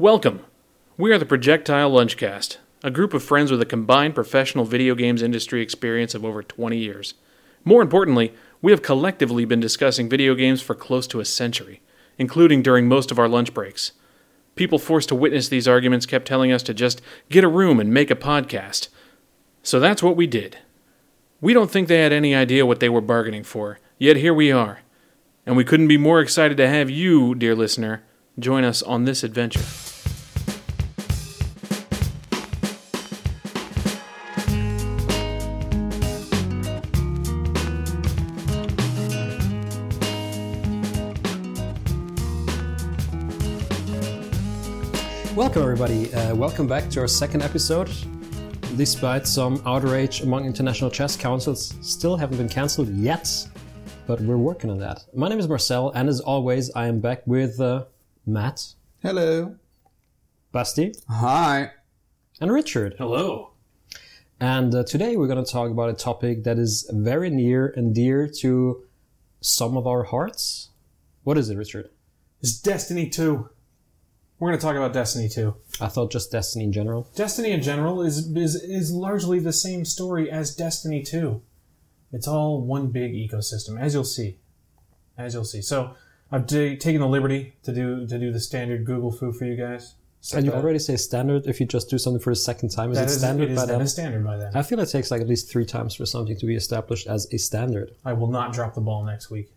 Welcome. We are the Projectile Lunchcast, a group of friends with a combined professional video games industry experience of over 20 years. More importantly, we have collectively been discussing video games for close to a century, including during most of our lunch breaks. People forced to witness these arguments kept telling us to just get a room and make a podcast. So that's what we did. We don't think they had any idea what they were bargaining for, yet here we are. And we couldn't be more excited to have you, dear listener, join us on this adventure. Everybody. Uh, welcome back to our second episode. Despite some outrage among international chess councils, still haven't been cancelled yet, but we're working on that. My name is Marcel, and as always, I am back with uh, Matt, Hello. Basti, Hi. and Richard. Hello. And uh, today we're going to talk about a topic that is very near and dear to some of our hearts. What is it, Richard? is Destiny 2. We're going to talk about Destiny 2. I thought just Destiny in general. Destiny in general is, is is largely the same story as Destiny 2. It's all one big ecosystem, as you'll see. As you'll see. So I've ta- taken the liberty to do to do the standard Google fu for you guys. And you already say standard if you just do something for a second time. Is that it is- standard it is by then then? standard by then. I feel it takes like at least three times for something to be established as a standard. I will not drop the ball next week.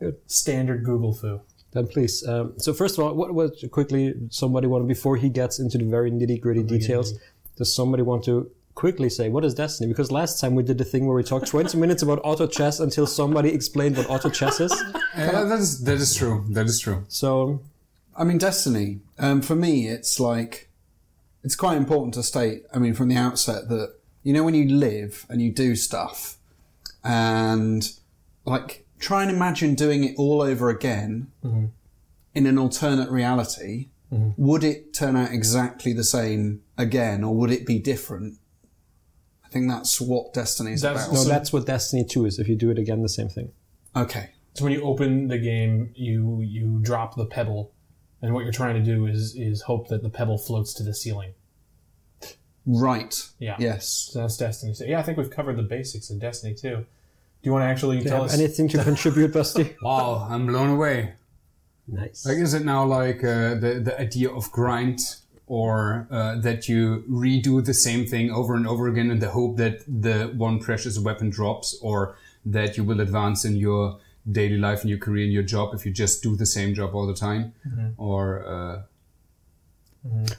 Good. Standard Google fu. Then please. Um, so first of all, what what quickly somebody want before he gets into the very nitty gritty details? Does somebody want to quickly say what is Destiny? Because last time we did the thing where we talked 20 minutes about auto chess until somebody explained what auto chess is. Yeah, that is that is true. That is true. So I mean, Destiny. Um, for me, it's like it's quite important to state. I mean, from the outset that you know when you live and you do stuff, and like try and imagine doing it all over again mm-hmm. in an alternate reality. Mm-hmm. Would it turn out exactly the same again, or would it be different? I think that's what Destiny's That's- about. no, So- that's what Destiny 2 is. If you do it again, the same thing. Okay. So when you open the game, you you drop the pebble, and what you're trying to do is is hope that the pebble floats to the ceiling. Right. Yeah. Yes. So that's Destiny. So yeah, I think we've covered the basics of Destiny too. Do you want to actually Do you tell have us? anything to contribute, Basti? Wow, I'm blown away. nice. Like, is it now like uh, the the idea of grind, or uh, that you redo the same thing over and over again in the hope that the one precious weapon drops, or that you will advance in your daily life, in your career, in your job if you just do the same job all the time, or uh,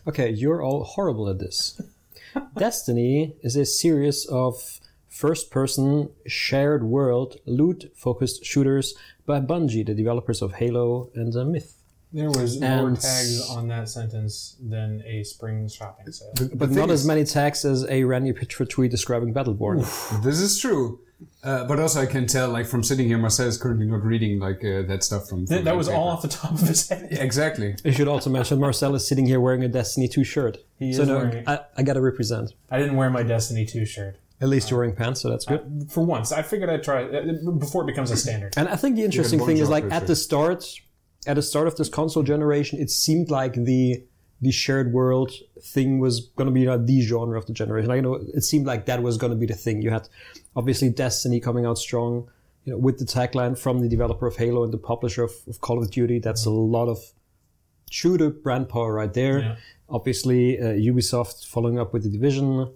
Okay, you're all horrible at this. Destiny is a series of first person shared world loot focused shooters by Bungie, the developers of Halo and uh, Myth. there was more And- tags on that sentence than a spring shopping sale. But not as many tags as a Randy Pitchford tweet describing Battleborn. this is true. Uh, but also, I can tell, like from sitting here, Marcel is currently not reading like uh, that stuff from. That, from that was paper. all off the top of his head. Exactly. I should also mention Marcel is sitting here wearing a Destiny 2 shirt. He so is no, wearing. I, I gotta represent. I didn't wear my Destiny 2 shirt At least you're wearing pants, so that's good. for once. I figured I'd try uh, before it becomes a standard. And I think the interesting thing is like at the start, at the start of this console generation, it seemed like the the shared world thing was going to be like, the genre of the generation. Like, you know, it seemed like that was going to be the thing. You had obviously Destiny coming out strong, you know, with the tagline from the developer of Halo and the publisher of, of Call of Duty. That's a lot of shooter brand power right there. Yeah. Obviously, uh, Ubisoft following up with the Division.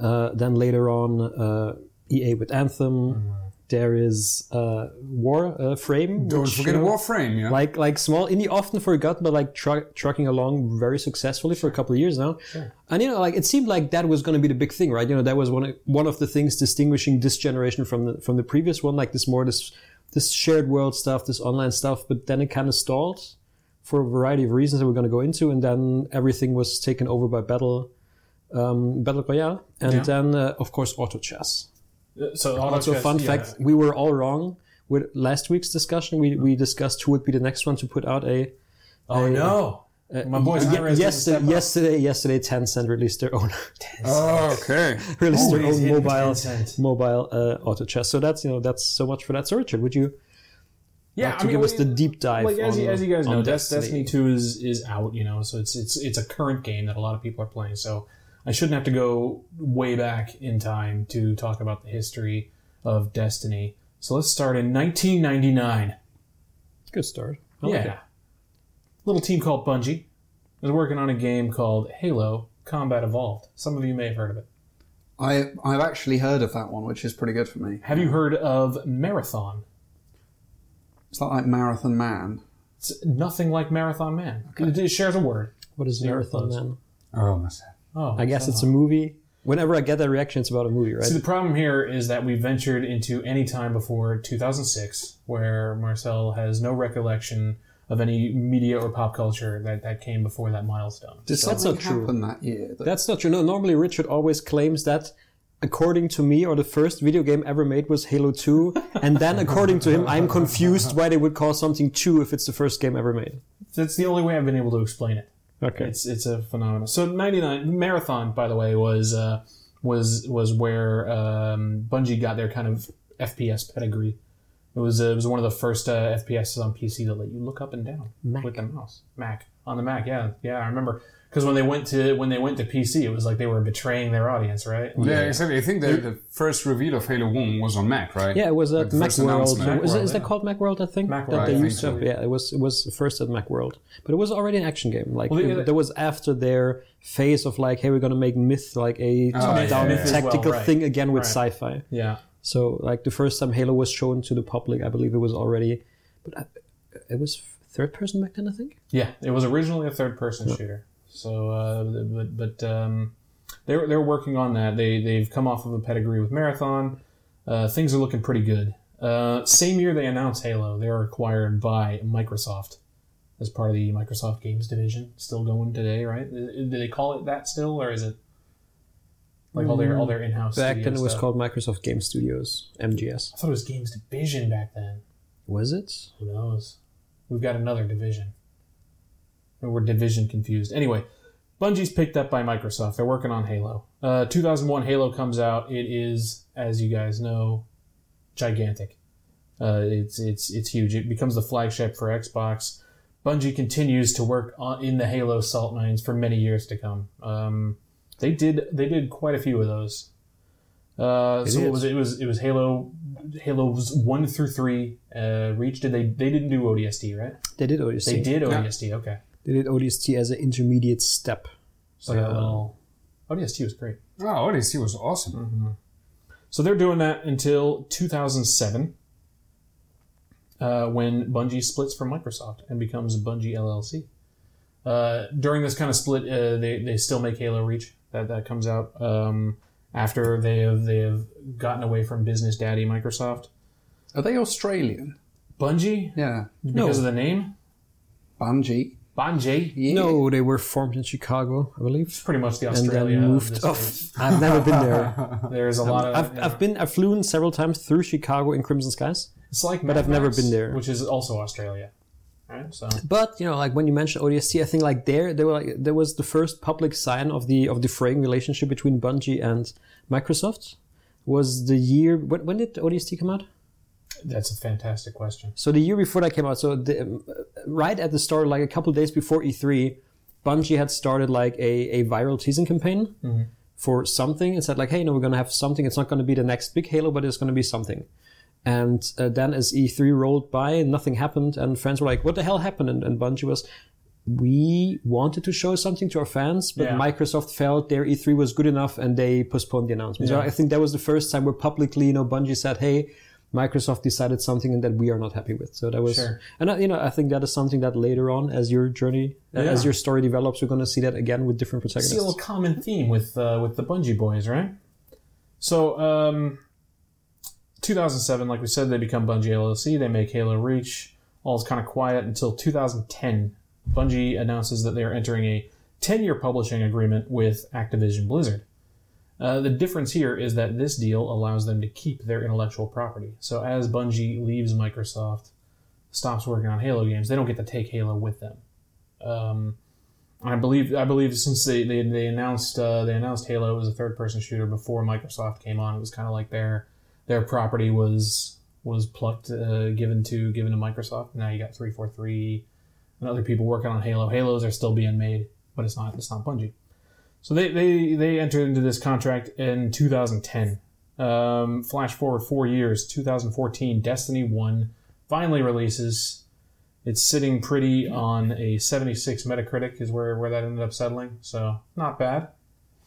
Uh, then later on, uh, EA with Anthem. There is uh, War uh, Frame. Don't which, forget you know, Warframe. Yeah. like like small indie often forgotten but like tru- trucking along very successfully for a couple of years now Sure. and you know like it seemed like that was going to be the big thing right you know that was one of, one of the things distinguishing this generation from the from the previous one like this more this this shared world stuff this online stuff but then it kind of stalled for a variety of reasons that we're going to go into and then everything was taken over by battle um, battle royale and Yeah. then uh, of course auto chess Uh, So auto also, chess, fun yeah. fact: we were all wrong with last week's discussion. We we discussed who would be the next one to put out a. Oh a- no, my boys. Ye- Hi-Rez yesterday, up. yesterday, yesterday, Tencent released their own oh, okay. released their own mobile Tencent. mobile uh, auto chess. So that's you know that's so much for that. So Richard, would you Yeah, Like, to give us the deep dive. Like as, on, you, as you guys on know, Destiny. Destiny Two is is out. You know, so it's it's it's a current game that a lot of people are playing. So I shouldn't have to go way back in time to talk about the history of Destiny. So let's start in 1999. Good start. I like yeah, it. little team called Bungie was working on a game called Halo Combat Evolved. Some of you may have heard of it. I I've actually heard of that one, which is pretty good for me. Have you heard of Marathon? It's not like Marathon Man? It's nothing like Marathon Man. It, it shares a word. What is Zero Marathon. Man? Oh, must have. Oh, I guess so- it's a movie. Whenever I get that reaction, it's about a movie, right? See, the problem here is that we ventured into any time before 2006, where Marcel has no recollection of any media or pop culture that, that came before that milestone. Did That's not true. happen that year? That, That's not true. No, normally Richard always claims that, according to me, or the first video game ever made was Halo 2, and then according to him, I'm confused why they would call something 2 if it's the first game ever made. That's the only way I've been able to explain it. Okay. It's it's a phenomenon. So 99 Marathon, by the way, was uh, was was where um, Bungie got their kind of FPS pedigree. It was uh, it was one of the first uh, FPSs on PC that let you look up and down Mac. with the mouse. Mac on the Mac, yeah, yeah, I remember because when they went to when they went to PC, it was like they were betraying their audience, right? Yeah, exactly. I think the, the first reveal of Halo 1 was on Mac, right? Yeah, it was Like at the first Macworld. announcement. Is, it- Macworld, is that called Macworld? I think Macworld, that I they think used to. so. Yeah, it was it was first at Macworld, but it was already an action game. Like Well, it, yeah, that was after their phase of like, hey, we're gonna make Myth like a Oh, top-down yeah, yeah, yeah. tactical well, right. thing again with Right. sci-fi. Yeah, So like the first time Halo was shown to the public, I believe it was already, but I, it was third person back then. I think. yeah. It was originally a third person shooter. So, uh, but but um, they're they're working on that. They they've come off of a pedigree with Marathon. Uh, things are looking pretty good. Uh, same year they announced Halo, they were acquired by Microsoft as part of the Microsoft Games division. Still going today, right? Do they call it that still, or is it like all their all their in-house? Back then it was stuff? called Microsoft Game Studios (MGS). I thought it was Games Division back then. Was it? Who knows? We've got another division. Or We're division confused. Anyway, Bungie's picked up by Microsoft. They're working on Halo. Uh, 2001 Halo comes out. It is, as you guys know, gigantic. Uh, it's it's it's huge. It becomes the flagship for Xbox. Bungie continues to work on in the Halo salt mines for many years to come. Um, they did they did quite a few of those. Uh, so what was it? it was it was Halo Halo was one through three. Uh, Reach did they they didn't do ODST right? They did ODST. They did Yeah. ODST. Okay, They did ODST as an intermediate step. so Uh, ODST was great. Oh, ODST was awesome. So they're doing that until 2007, uh, when Bungie splits from Microsoft and becomes Bungie LLC. Uh, during this kind of split, uh, they, they still make Halo Reach. That that comes out um, after they have they have gotten away from business daddy Microsoft. are they Australian? Bungie Yeah, because of the name Bungie. Bungie. Yeah. No, they were formed in Chicago, I believe, It's pretty much the and Australia. then moved off. I've never been there. There's a lot of. I've. I've been I've flown several times through Chicago in Crimson Skies. It's like, but I've never been there. which is also Australia. Right. So But you know, like when you mentioned ODST, I think like there, there were like there was the first public sign of the of the fraying relationship between Bungie and Microsoft. Was the year when, when did ODST come out? That's a fantastic question. So the year before that came out. So the, um, right at the start, like a couple days before E3, Bungie had started like a, a viral teasing campaign for something. and said like, hey, no, we're gonna have something. It's not gonna be the next big Halo, but it's gonna be something. And uh, then as E3 rolled by, nothing happened, and fans were like, "What the hell happened?" And, and Bungie was, "We wanted to show something to our fans, but Yeah. Microsoft felt their E3 was good enough, and they postponed the announcement." So I think that was the first time where publicly, you know, Bungie said, "Hey, Microsoft decided something and that we are not happy with." So that was, Sure. and I, you know, I think that is something that later on, as your journey, uh, as your story develops, we're going to see that again with different protagonists. see a little common theme with uh, with the Bungie boys, right? So, um, 2007, like we said, they become Bungie LLC. They make Halo Reach. All's kind of quiet until 2010. Bungie announces that they are entering a 10 year publishing agreement with Activision Blizzard. Uh, the difference here is that this deal allows them to keep their intellectual property. So as Bungie leaves Microsoft, stops working on Halo games, they don't get to take Halo with them. Um, I believe I believe since they they, they announced uh, they announced Halo as a third person shooter before Microsoft came on, it was kind of like their their property was was plucked, uh, given to given to Microsoft. Now you got three four three, and other people working on Halo. Halos are still being made, but it's not it's not Bungie. So they they they entered into this contract in 2010. Um, flash forward four years, 2014, Destiny One finally releases. It's sitting pretty on a 76 Metacritic is where where that ended up settling. So not bad.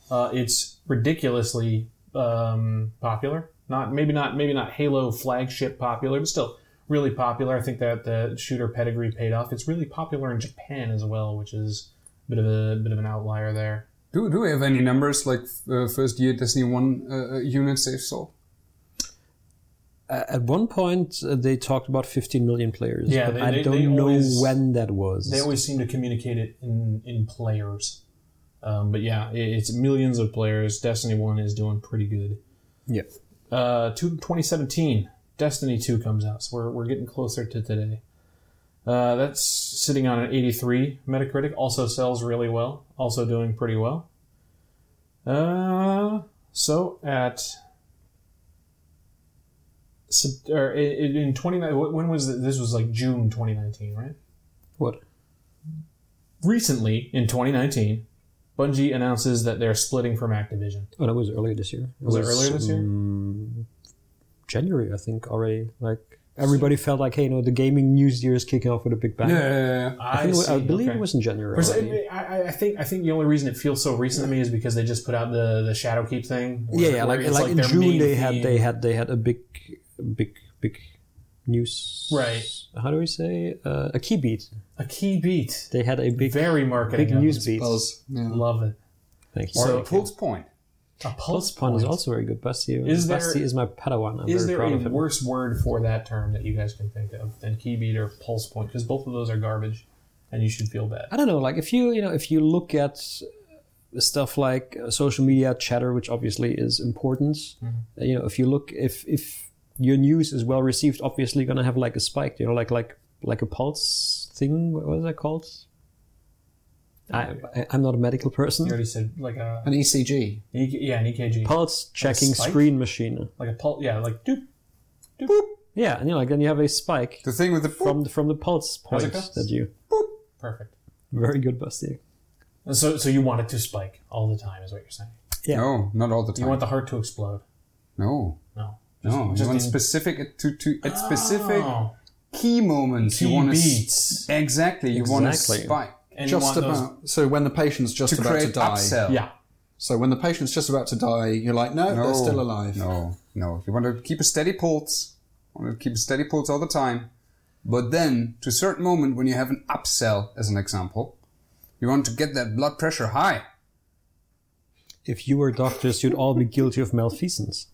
Uh, it's ridiculously um, popular. Not maybe not maybe not Halo flagship popular, but still really popular. I think that the shooter pedigree paid off. It's really popular in Japan as well, which is a bit of a bit of an outlier there. Do, do we have any numbers like uh, first year Destiny 1 uh, uh, units they've sold? Uh, at one point, uh, they talked about 15 million players. Yeah, but they- I they- don't they know always- when that was. They always seem to communicate it in in players. Um, but yeah, it, it's millions of players. Destiny One is doing pretty good. yeah. Uh, to 2017, Destiny 2 comes out, so we're, we're getting closer to today. Uh, that's sitting on an 83 Metacritic. Also sells really well. Also doing pretty well. Uh, so at or in, in 29 when was it? this was like June 2019, right? What? Recently in 2019, Bungie announces that they're splitting from Activision. Oh, that was earlier this year. Was it earlier this year? um, January, I think, already. Like, everybody felt like, hey, you know, the gaming news year is kicking off with a big bang. Yeah, I, think it I believe it was in January. Because already. I, I, I think I think the only reason it feels so recent to me is because they just put out the the Shadowkeep thing. yeah, yeah, where like, like in June main they had they had they had a big big big news Right. How do we say uh, a key beat? a key beat. They had a big Very marketing. big news beat. Buzz. Yeah. Love it. Thank you. Or So- a pulse point. A pulse Point is also very good. Basti, Is there- Basti is my Padawan. I'm Is there a worse word for that term that you guys can think of than key beat or pulse point? Because both of those are garbage, and you should feel bad. I don't know. Like if you you know if you look at stuff like uh, social media chatter, which obviously is important. Mm-hmm. You know, if you look if if your news is well received, obviously you're gonna have like a spike. You know, like like like a pulse thing. What was that called? I, uh, I I'm not a medical person. You already said like a An ECG. E- yeah an EKG, Pulse checking spike? screen machine. like a pulse. Yeah, like doop. Doop. Yeah, and you know, like then you have a spike The thing with the from the, from the pulse How's point it that you. Perfect. Very good, Basti. And so so you want it to spike all the time, is what you're saying. Yeah. No, not all the time. You want the heart to explode. no, No. no. just you want in- specific to to at specific Oh, key moments. key you want beats. to exactly. You want to Exactly. spike And you Just want those- about. So when the patient's just to about to die. upsell. Yeah. So when the patient's just about to die, you're like, no, No, they're still alive. No, no. You want to keep a steady pulse. You want to keep a steady pulse all the time. But then, to a certain moment, when you have an upsell, as an example, you want to get that blood pressure high. If you were doctors, you'd all be guilty of malfeasance.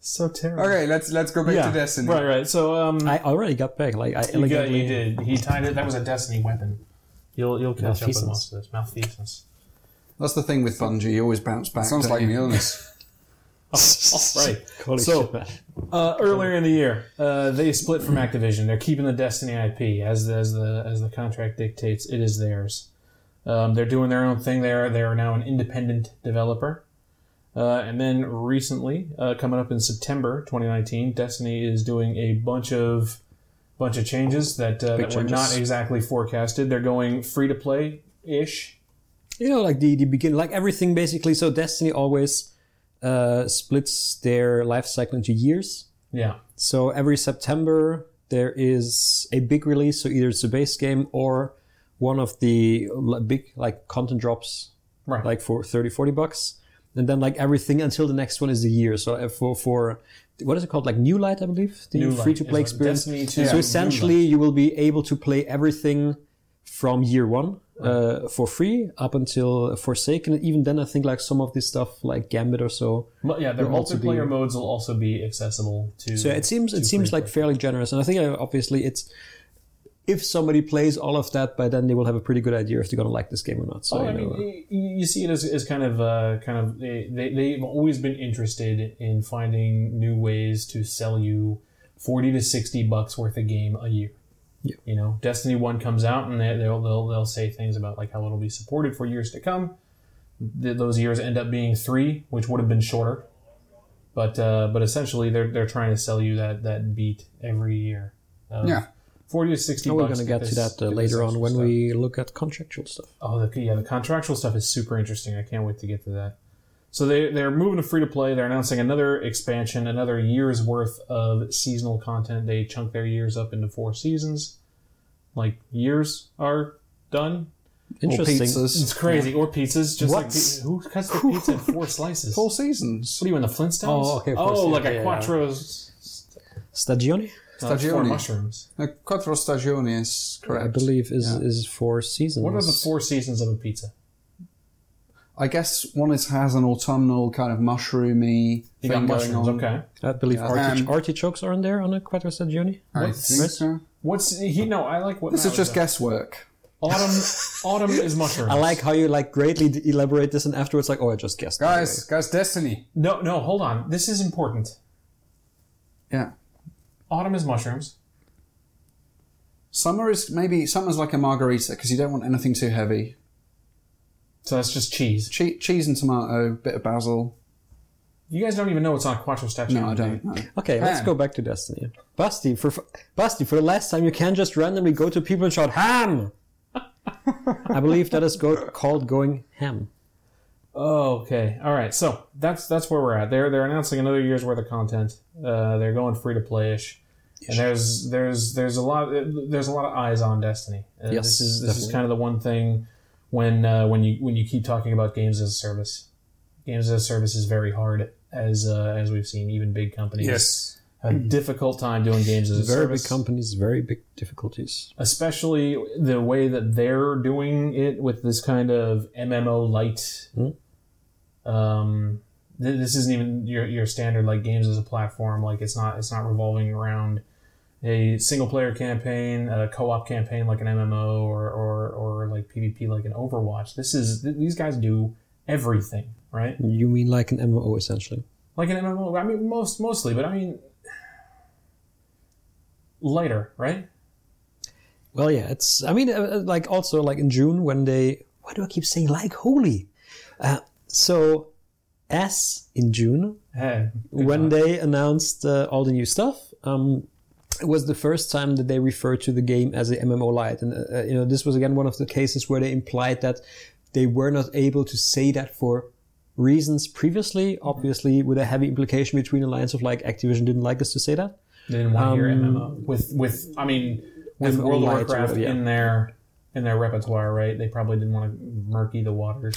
Jeez. So terrible. Okay, let's let's go back Yeah. to Destiny. Right, right. So um, I already got back. Like I you, got, elegantly. you did. He tied it. That was a Destiny weapon. You'll you'll catch up with Malfeasance. most of this malfeasance. That's the thing with Bungie. You always bounce back. Sounds don't like an you? illness. Oh, right. Holy So- shit, man. Uh, earlier in the year, uh, they split from Activision. They're keeping the Destiny IP as the, as the as the contract dictates. It is theirs. Um, they're doing their own thing. They're they are now an independent developer. Uh, and then recently, uh, coming up in September 2019, Destiny is doing a bunch of bunch of changes that, uh, that were changes. not exactly forecasted. They're going free to play ish. you know, like the the begin, like everything basically. So Destiny always uh, splits their life cycle into years. Yeah, So every September there is a big release. So either it's a base game or one of the big like content drops, right. like for 30, 40 bucks. And then like everything until the next one is the year. So uh, for for what is it called? Like New Light, I believe, the New free to play experience. Destiny 2, so New essentially, you will be able to play everything from year one uh, for free up until Forsaken. Even then, I think like some of this stuff, like Gambit or so. But yeah, their multiplayer be- modes will also be accessible to. So it seems it seems like fairly generous, and I think uh, obviously it's if somebody plays all of that, by then they will have a pretty good idea if they're gonna like this game or not. So Oh, I you know, mean, you, you see it as, as kind of, uh, kind of. They, they they've always been interested in finding new ways to sell you forty to sixty bucks worth of game a year. Yeah. You know, Destiny One comes out and they, they'll they'll they'll say things about like how it'll be supported for years to come. Th- those years end up being three, which would have been shorter. But uh, but essentially, they're they're trying to sell you that that beat every year. of Yeah. Forty to sixty. Oh, we're going to get to this- that uh, later on when stuff. we look at contractual stuff. Oh, the, yeah, the contractual stuff is super interesting. I can't wait to get to that. So they they're moving to free to play. They're announcing another expansion, another year's worth of seasonal content. They chunk their years up into four seasons. Like years are done. Interesting. Or pizzas. It's crazy. Or pizzas, just like What? pi- who cuts the pizza in four slices? Four seasons. What are you in the Flintstones? Oh, okay, of course, Oh, yeah, like a yeah, yeah. quattro's Stagione, Stagione. mushrooms. Uh, Quattro stagioni is correct. I believe, is Yeah. is four seasons. What are the four seasons of a pizza? I guess one is has an autumnal kind of mushroomy You thing got going on. Okay. I believe Yeah. artich- Um, artichokes are in there on a Quattro Stagione. I What's- think so. What's he? No, I like what This Matt is just guesswork. Autumn. autumn is mushrooms. I like how you like greatly d- elaborate this and afterwards like, oh, I just guessed. Guys, guys, Destiny. No, no, hold on. This is important. Yeah. Autumn is mushrooms. Summer is maybe summer's like a margarita because you don't want anything too heavy. So that's just cheese. Che- cheese and tomato, bit of basil. You guys don't even know it's on Quattro Stagione. No, I don't know. Okay, let's Ham. go back to Destiny. Basti, for Basti, for the last time, you can't just randomly go to people and shout ham. I believe that is go- called going ham. Okay. All right. So that's that's where we're at. They're they're announcing another year's worth of content. Uh, they're going free to play ish. And there's there's there's a lot there's a lot of eyes on Destiny. Uh, Yes, this is this is kind of the one thing when uh, when you when you keep talking about games as a service. Games as a service is very hard as uh, as we've seen. Even big companies Yes. have a difficult time doing games as a Very service. big companies, very big difficulties. especially the way that they're doing it with this kind of MMO light. Hmm. Um, th- this isn't even your your standard like games as a platform. Like it's not it's not revolving around a single player campaign, a co op campaign like an MMO, or or or like PvP like an Overwatch. This is th- these guys do everything right, You mean like an MMO essentially? like an MMO. I mean most mostly, but I mean lighter, right? Well, yeah, it's. I mean, uh, uh, like also like in June when they. Why do I keep saying like holy? Uh, so, as in June Hey, when they announced uh, all the new stuff, um, it was the first time that they referred to the game as a MMO light, and uh, uh, you know this was again one of the cases where they implied that they were not able to say that for reasons previously. Obviously, with a heavy implication between alliance of like Activision didn't like us to say that. They didn't want to hear Um, MMO with with I mean with MMO World of Warcraft yeah. in their in their repertoire, right? They probably didn't want to murky the waters.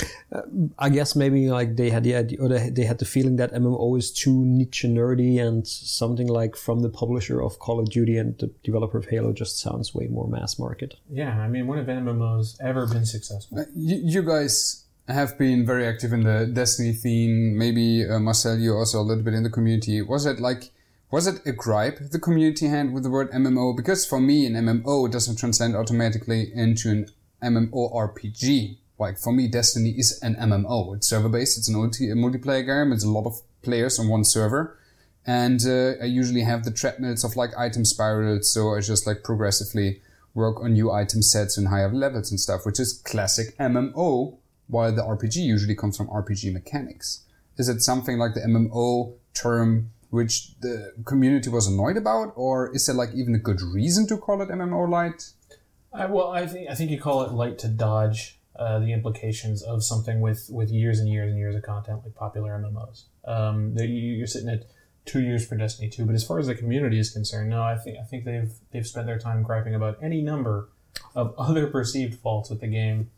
I guess maybe like they had the idea, or they, they had the feeling that MMO is too niche and nerdy, and something like from the publisher of Call of Duty and the developer of Halo just sounds way more mass market. Yeah, I mean, when have MMOs ever been successful? You, you guys have been very active in the Destiny theme. Maybe uh, Marcel, you also a little bit in the community. Was it like, was it a gripe the community had with the word MMO? Because for me, an MMO doesn't transcend automatically into an MMORPG. Like for me, Destiny is an MMO. It's server based. It's an OT, a multiplayer game. It's a lot of players on one server. And uh, I usually have the treadmills of like item spirals, so I just like progressively work on new item sets and higher levels and stuff, which is classic MMO, while the RPG usually comes from RPG mechanics. Is it something like the MMO term which the community was annoyed about, or is there like even a good reason to call it MMO light? I, well, I think I think you call it light to dodge uh, the implications of something with with years and years and years of content like popular MMOs. Um, you- you're sitting at two years for Destiny two, but as far as the community is concerned, no, I think I think they've they've spent their time griping about any number of other perceived faults with the game.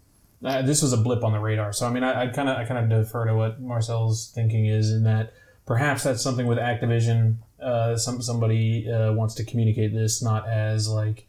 Uh, this was a blip on the radar, so I mean, I kind of I kind of defer to what Marcel's thinking is in that perhaps that's something with Activision. Uh, some somebody uh, wants to communicate this not as like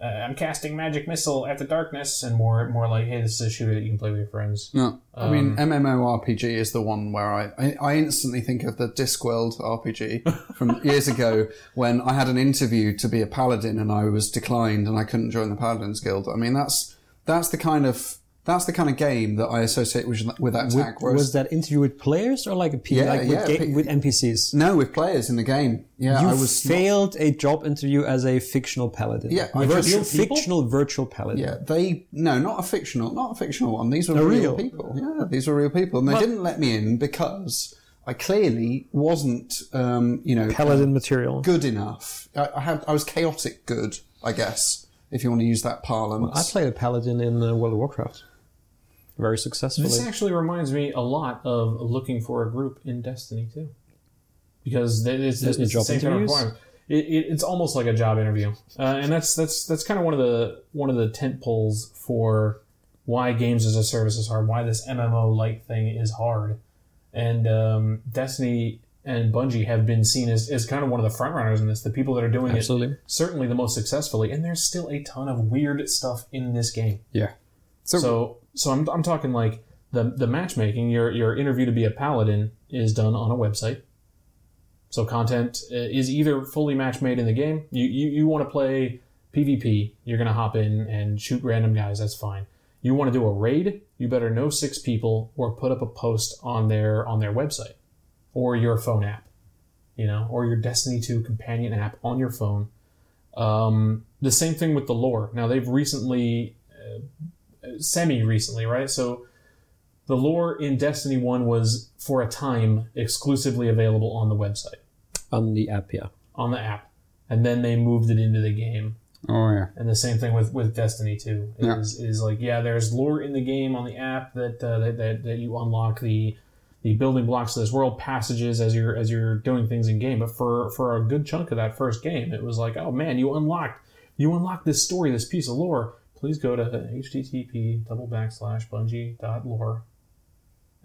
uh, I'm casting magic missile at the darkness, and more more like, hey, this is a shooter that you can play with your friends. No, I mean MMORPG is the one where I, I I instantly think of the Discworld RPG from years ago when I had an interview to be a paladin and I was declined and I couldn't join the Paladins Guild. I mean that's that's the kind of that's the kind of game that I associate with with that tag. Was that interview with players or like a P- Yeah, like with, yeah, ga- P- with NPCs? no, with players in the game. Yeah, You I was not- failed a job interview as a fictional paladin. Yeah, I virtual, fictional virtual paladin. Yeah, they no, not a fictional, not a fictional one. These were real, real. people. Yeah, these were real people, and they didn't let me in because I clearly wasn't, um, you know, Paladin material. good enough. I, I had I was chaotic good, I guess, if you want to use that parlance. I played a paladin in uh, World of Warcraft. Very successfully. This actually reminds me a lot of looking for a group in Destiny too, because it's, it's the job same kind of requirement. It, it, it's almost like a job interview, uh, and that's that's that's kind of one of the one of the tent poles for why games as a service is hard, why this MMO like thing is hard, and um, Destiny and Bungie have been seen as, as kind of one of the front runners in this. The people that are doing Absolutely. it certainly the most successfully, and there's still a ton of weird stuff in this game. Yeah. So, So so I'm, I'm talking like the the matchmaking. Your your interview to be a paladin is done on a website. So content uh, is either fully match made in the game. You you, you want to play PvP, you're gonna hop in and shoot random guys. That's fine. You want to do a raid, you better know six people or put up a post on their on their website or your phone app, you know, or your Destiny 2 companion app on your phone. Um, the same thing with the lore. Now they've recently semi recently, right? So the lore in Destiny 1 was for a time exclusively available on the website, On the app, yeah. on the app. And then they moved it into the game. oh yeah. And the same thing with, with Destiny 2 Yeah. is, is like, yeah, there's lore in the game on the app that, uh, that, that, that you unlock the the building blocks of this world passages as you're as you're doing things in game. But for for a good chunk of that first game, it was like, oh man, you unlocked you unlocked this story, this piece of lore. Please go to http double backslash bungie dot lore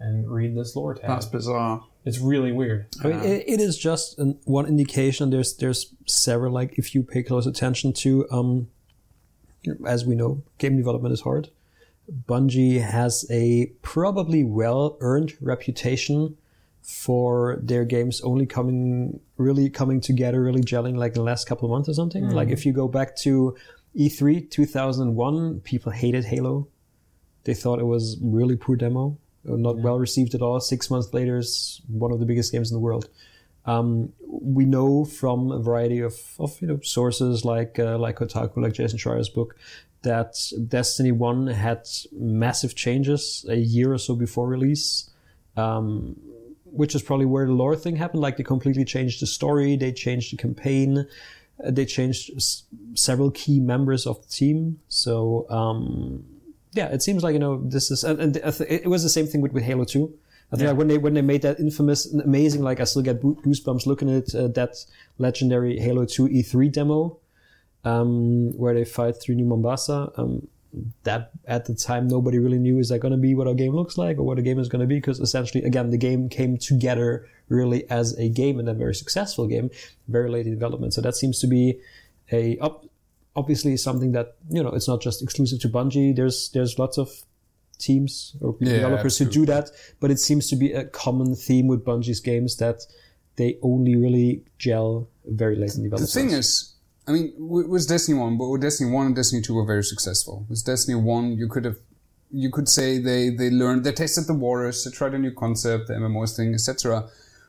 and read this lore tab. That's bizarre. it's really weird. I mean, it, it is just an, one indication. There's there's several like if you pay close attention to, um, as we know, game development is hard. Bungie has a probably well earned reputation for their games only coming really coming together, really gelling like in the last couple of months or something. Like if you go back to E3 2001, people hated Halo. They thought it was really poor demo, uh, not well received at all. Six months later, it's one of the biggest games in the world. Um, we know from a variety of, of you know sources like uh, like Kotaku, like Jason Schreier's book, that Destiny One had massive changes a year or so before release, um, which is probably where the lore thing happened. Like they completely changed the story, they changed the campaign, they changed s- several key members of the team. So um, yeah, it seems like you know this is and, and it was the same thing with, with Halo Two. I think like when they when they made that infamous, and amazing, like I still get goosebumps looking at uh, that legendary Halo Two E3 demo, um, where they fight through New Mombasa. Um, that at the time nobody really knew is that going to be what our game looks like or what a game is going to be? Because essentially again the game came together really as a game and a very successful game very late in development. So that seems to be a ob- obviously something that you know it's not just exclusive to Bungie. There's there's lots of teams or Yeah, developers who do that but it seems to be a common theme with Bungie's games that they only really gel very late in development The thing is, I mean, with, with Destiny One, but with Destiny One and Destiny Two were very successful. With Destiny One, you could have, you could say they they learned, they tested the waters, they tried a new concept, the MMOs thing, etc.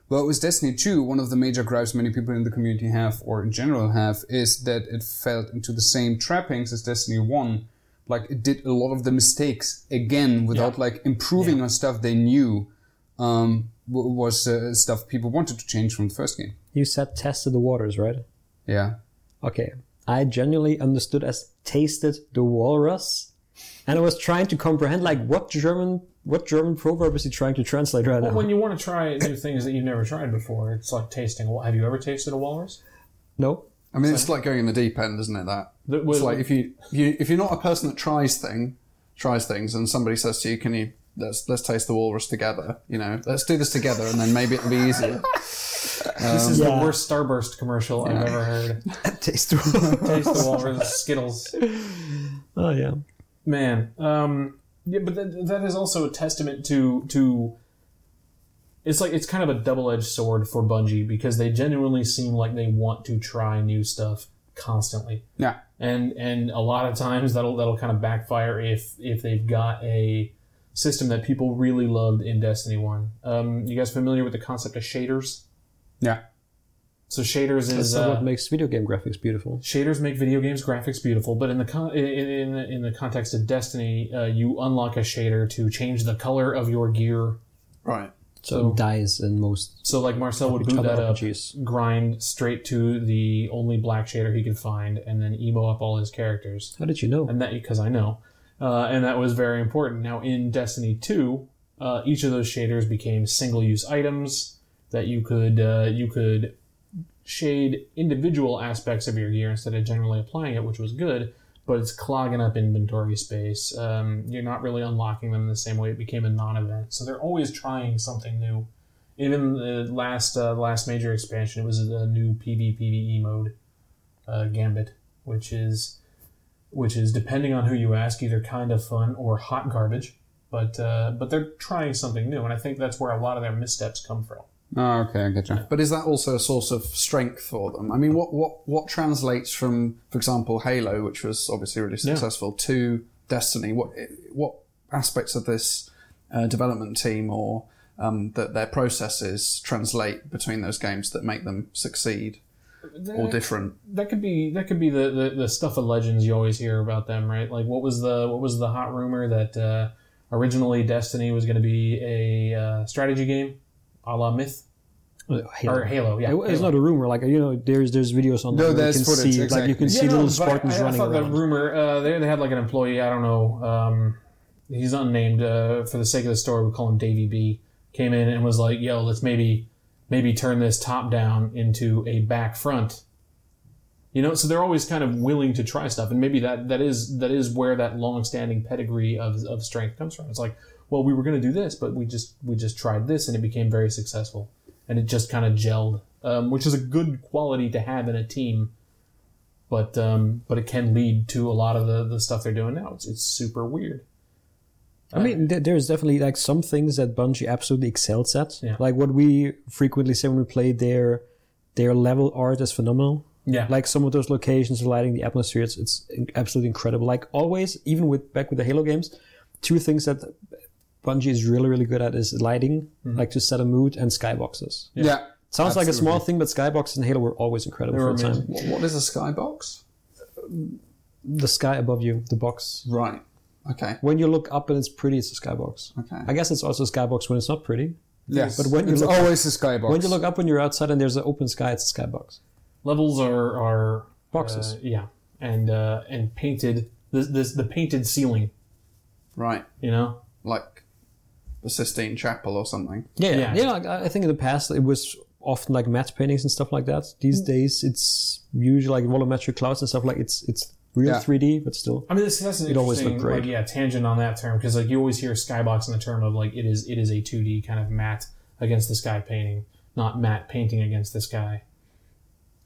But with Destiny 2, one of the major gripes many people in the community have, or in general have, is that it fell into the same trappings as Destiny 1. Like, it did a lot of the mistakes again without, like, improving on stuff they knew um, was uh, stuff people wanted to change from the first game. you said tested the waters right Yeah. Okay. I genuinely understood as tasted the walrus. And I was trying to comprehend like what German what German proverb is he trying to translate right Well, now? when you want to try new things that you've never tried before, it's like tasting. Have you ever tasted a walrus? no? I mean, it's like going in the deep end, isn't it? That That it's was- like if you, if you if you're not a person that tries thing, tries things, and somebody says to you, "Can you let's let's taste the walrus together?" You know, let's do this together, and then maybe it'll be easier. This is Yeah. the worst Starburst commercial I've ever heard. Taste the walrus. Taste the walrus Skittles. oh yeah. Man, um, yeah, but that, that is also a testament to to. It's like it's kind of a double edged sword for Bungie because they genuinely seem like they want to try new stuff constantly, Yeah. and and a lot of times that'll that'll kind of backfire if if they've got a system that people really loved in Destiny One. Um, you guys familiar with the concept of shaders? Yeah. So shaders That's is not uh, what makes video game graphics beautiful. Shaders make video games graphics beautiful, but in the con- in, in in the context of Destiny, uh, you unlock a shader to change the color of your gear. Right. So, dyes in most So like Marcel would boot that up, RPGs. grind straight to the only black shader he could find, and then emo up all his characters. How did you know? and that because I know, uh, and that was very important. Now in Destiny Two, uh, each of those shaders became single-use items that you could uh, you could shade individual aspects of your gear instead of generally applying it, which was good. But it's clogging up inventory space. Um, you're not really unlocking them the same way. It became a non-event, so they're always trying something new. Even the last uh, last major expansion, it was a new PvPvE mode, uh, Gambit, which is which is depending on who you ask, either kind of fun or hot garbage. But uh, but they're trying something new, and I think that's where a lot of their missteps come from. Oh, okay, I get you. But is that also a source of strength for them? I mean, what, what, what translates from, for example, Halo, which was obviously really successful, to Destiny? What what aspects of this uh, development team or um, that their processes translate between those games that make them succeed or different? That could be that could be the, the, the stuff of legends you always hear about them, right? Like what was the what was the hot rumor that uh, originally Destiny was going to be a uh, strategy game, a la Myth Halo. or Halo? Yeah, It- it's Halo. not a rumor. Like you know, there's there's videos on No, there where you can footage, see like you can exactly. see no, little Spartans I, I running thought around. that rumor. Uh, they, they had like an employee. I don't know. Um, he's unnamed uh, for the sake of the story. We call him Davy B. Came in and was like, "Yo, let's maybe maybe turn this top down into a back front." You know, so they're always kind of willing to try stuff, and maybe that that is that is where that long-standing pedigree of, of strength comes from. It's like, well, we were going to do this, but we just we just tried this, and it became very successful, and it just kind of gelled, um, which is a good quality to have in a team but um, but it can lead to a lot of the, the stuff they're doing now. It's, it's super weird. I mean, there's definitely like some things that Bungie absolutely excels at. Yeah. Like what we frequently say when we play their their level art is phenomenal. Yeah, Like some of those locations, lighting the atmosphere, it's, it's absolutely incredible. Like always, even with back with the Halo games, two things that Bungie is really really good at is lighting, like to set a mood, and skyboxes. Yeah. Sounds like a small thing, but skyboxes in Halo were always incredible They for were the time. What, what is a skybox? The sky above you, the box. Right. Okay. When you look up and it's pretty, it's a skybox. Okay. I guess it's also a skybox when it's not pretty. Yes. But when you it's look- always a skybox. When you look up when you're outside and there's an open sky, it's a skybox. levels are are Boxes. uh, yeah, and uh, and painted this, this the painted ceiling. Right. You know, Like the Sistine Chapel or something. Yeah, Yeah. yeah. like, I I think in the past it was often like matte paintings and stuff like that. These mm. days it's usually like volumetric clouds and stuff like it's it's real Yeah. 3D, but still. I mean, this, that's an It always interesting, looked great. like, yeah, tangent on that term because like you always hear skybox in the term of like it is it is a two D kind of matte against the sky painting, not matte painting against the sky.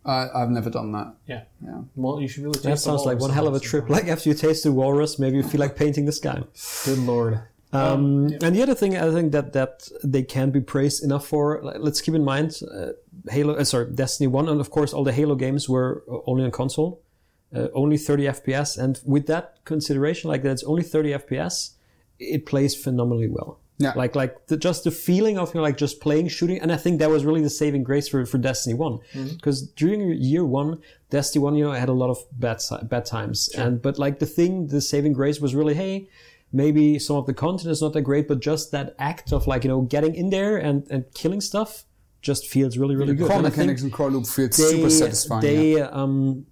I, I've never done that. Yeah. Yeah. Well, you should really. That taste the sounds like one hell of a trip. Like after you taste the walrus, maybe you feel like painting the sky. Good lord. Um, And the other thing I think that that they can't be praised enough for. Let's keep in mind, uh, Halo. Uh, sorry, Destiny One, and of course all the Halo games were uh, only on console, uh, only 30 FPS, and with that consideration, like that's only 30 FPS, it plays phenomenally well. Yeah. Like like the, just the feeling of you know, like just playing shooting, and I think that was really the saving grace for, for Destiny One, because during year one, Destiny One, you know, had a lot of bad bad times, sure. and but like the thing, the saving grace was really hey maybe some of the content is not that great, but just that act of like you know getting in there and, and killing stuff just feels really really good. Core And mechanics and core loop feels they super satisfying. they yeah. um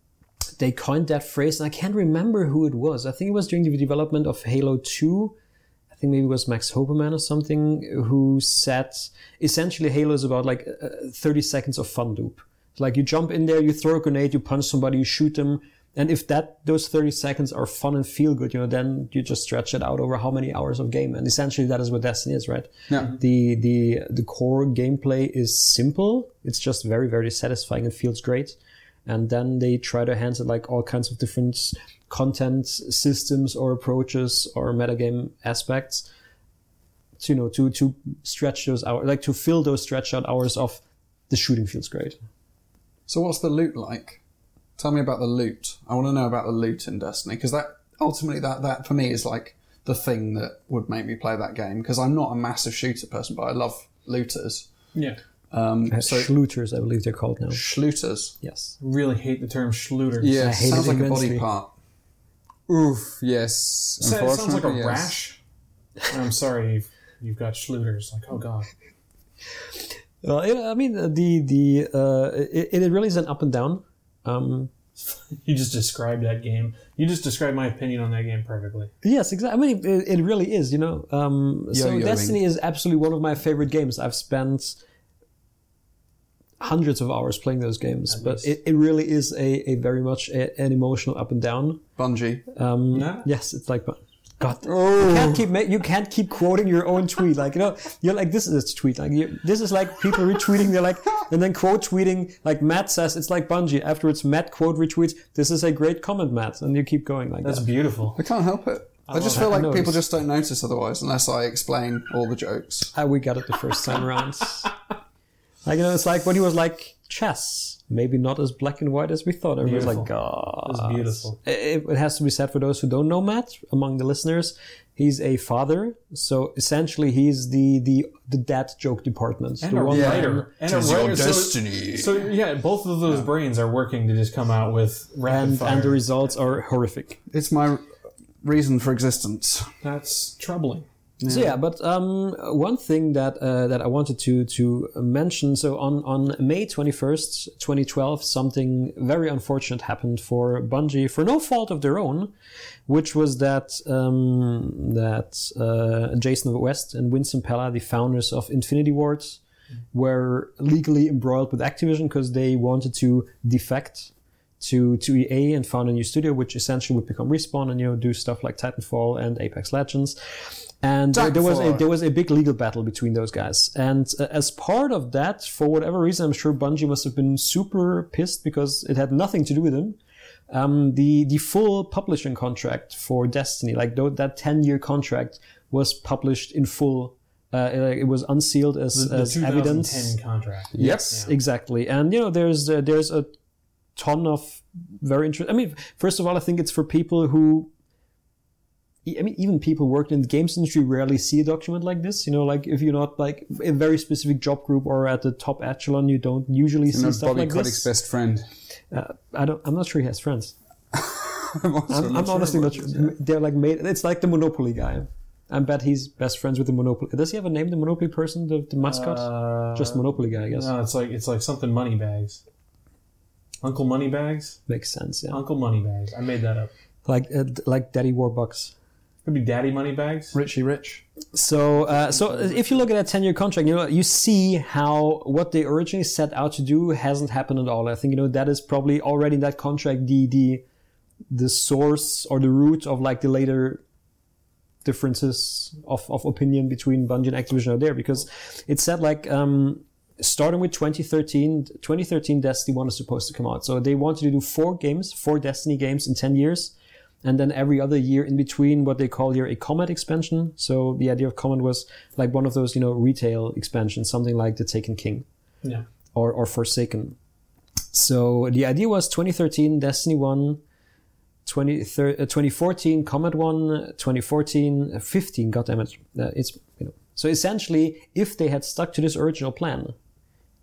they coined that phrase, and I can't remember who it was. I think it was during the development of Halo Two. I think maybe it was Max Hoberman or something who said essentially Halo is about like uh, 30 seconds of fun loop. Like you jump in there, you throw a grenade, you punch somebody, you shoot them, and if that those 30 seconds are fun and feel good, you know, then you just stretch it out over how many hours of game. And essentially that is what Destiny is, right? Yeah. The the the core gameplay is simple. It's just very very satisfying and feels great. And then they try to enhance it like all kinds of different content systems or approaches or metagame aspects to you know to to stretch those hours like to fill those stretch out hours of the shooting feels great. So what's the loot like? Tell me about the loot. I want to know about the loot in Destiny because that ultimately that that for me is like the thing that would make me play that game because I'm not a massive shooter person, but I love looters. Yeah. Um, Uh, so Schlooters, I believe they're called now. schlooters. Yes. Really hate the term schlooters. Yeah. I hate Sounds it like a body part. Oof. Yes. So- It sounds like a Unfortunately, yes. rash. I'm sorry, you've, you've got schlooters. Like, oh god. Well, it, I mean, uh, the the uh, it, it really is an up and down. Um, You just described that game. You just described my opinion on that game perfectly. yes, exactly. I mean, it, it really is. You know, um, so Yo-yoing. Destiny is absolutely one of my favorite games. I've spent hundreds of hours playing those games, but it, it really is a, a very much a, an emotional up and down. Bungie. Um, Yeah. Yes, it's like, God, you oh. can't keep ma- you can't keep quoting your own tweet. Like you know, you're like this is a tweet. Like you, this is like people retweeting. They're like, and then quote tweeting. Like Matt says, it's like Bungie. Afterwards, Matt quote retweets. This is a great comment, Matt, and you keep going like that. That's that. beautiful. I can't help it. I, just feel that. I like people just don't notice otherwise unless I explain all the jokes. How we got it the first time around. like you know, it's like when he was like chess. Maybe not as black and white as we thought. Everyone's like, God. That's beautiful. it, it has to be said for those who don't know Matt among the listeners. He's a father, so essentially he's the the the dad joke department. And the a one that- writer. And a Tis your writer. So, destiny. so yeah, both of those brains are working to just come out with rapid and fire. and the results are horrific. It's my reason for existence. That's troubling. So yeah, but um, one thing that uh, that I wanted to to mention. So on on May twenty first, twenty twelve, something very unfortunate happened for Bungie for no fault of their own, which was that um, that uh, Jason West and Vince Zampella, the founders of Infinity Ward, were legally embroiled with Activision because they wanted to defect to to EA and found a new studio, which essentially would become Respawn and you know do stuff like Titanfall and Apex Legends. And uh, there was a there was a big legal battle between those guys. And uh, as part of that, for whatever reason, I'm sure Bungie must have been super pissed because it had nothing to do with them. Um, the the full publishing contract for Destiny, like tho- that ten year contract, was published in full. Uh, it, it was unsealed as, The, the as 2010 evidence. contract. Yes, Yeah. exactly. And you know, there's uh, there's a ton of very interesting. I mean, first of all, I think it's for people who. I mean, even people working in the games industry rarely see a document like this. You know, like if you're not like a very specific job group or at the top echelon, you don't usually You see stuff Bobby like Kotick's this. best friend. Uh, I don't. I'm not sure he has friends. I'm, also I'm, not I'm sure honestly not sure. yet. They're like made. It's like the Monopoly guy. I bet he's best friends with the Monopoly. Does he have a name? The Monopoly person, the, the mascot, Uh, just Monopoly guy, I guess. No, it's like it's like something money bags. Uncle Moneybags. Makes sense. Yeah. Uncle Moneybags. I made that up. Like uh, like Daddy Warbucks. Could be Daddy Moneybags. Richie Rich. So, uh, so if you look at that ten-year contract, you know, you see how what they originally set out to do hasn't happened at all. I think you know that is probably already in that contract the the the source or the root of like the later differences of, of opinion between Bungie and Activision are there because it said like um, starting with 2013 2013 Destiny 1 is supposed to come out so they wanted to do four games four Destiny games in 10 years and then every other year in between what they call here a Comet expansion so the idea of Comet was like one of those you know retail expansions something like the Taken King Yeah. or, or Forsaken. So the idea was 2013 Destiny 1, 20, thir- uh, 2014 Comet 1, 2014 uh, 15. God damn it! Uh, it's you know. So essentially, if they had stuck to this original plan,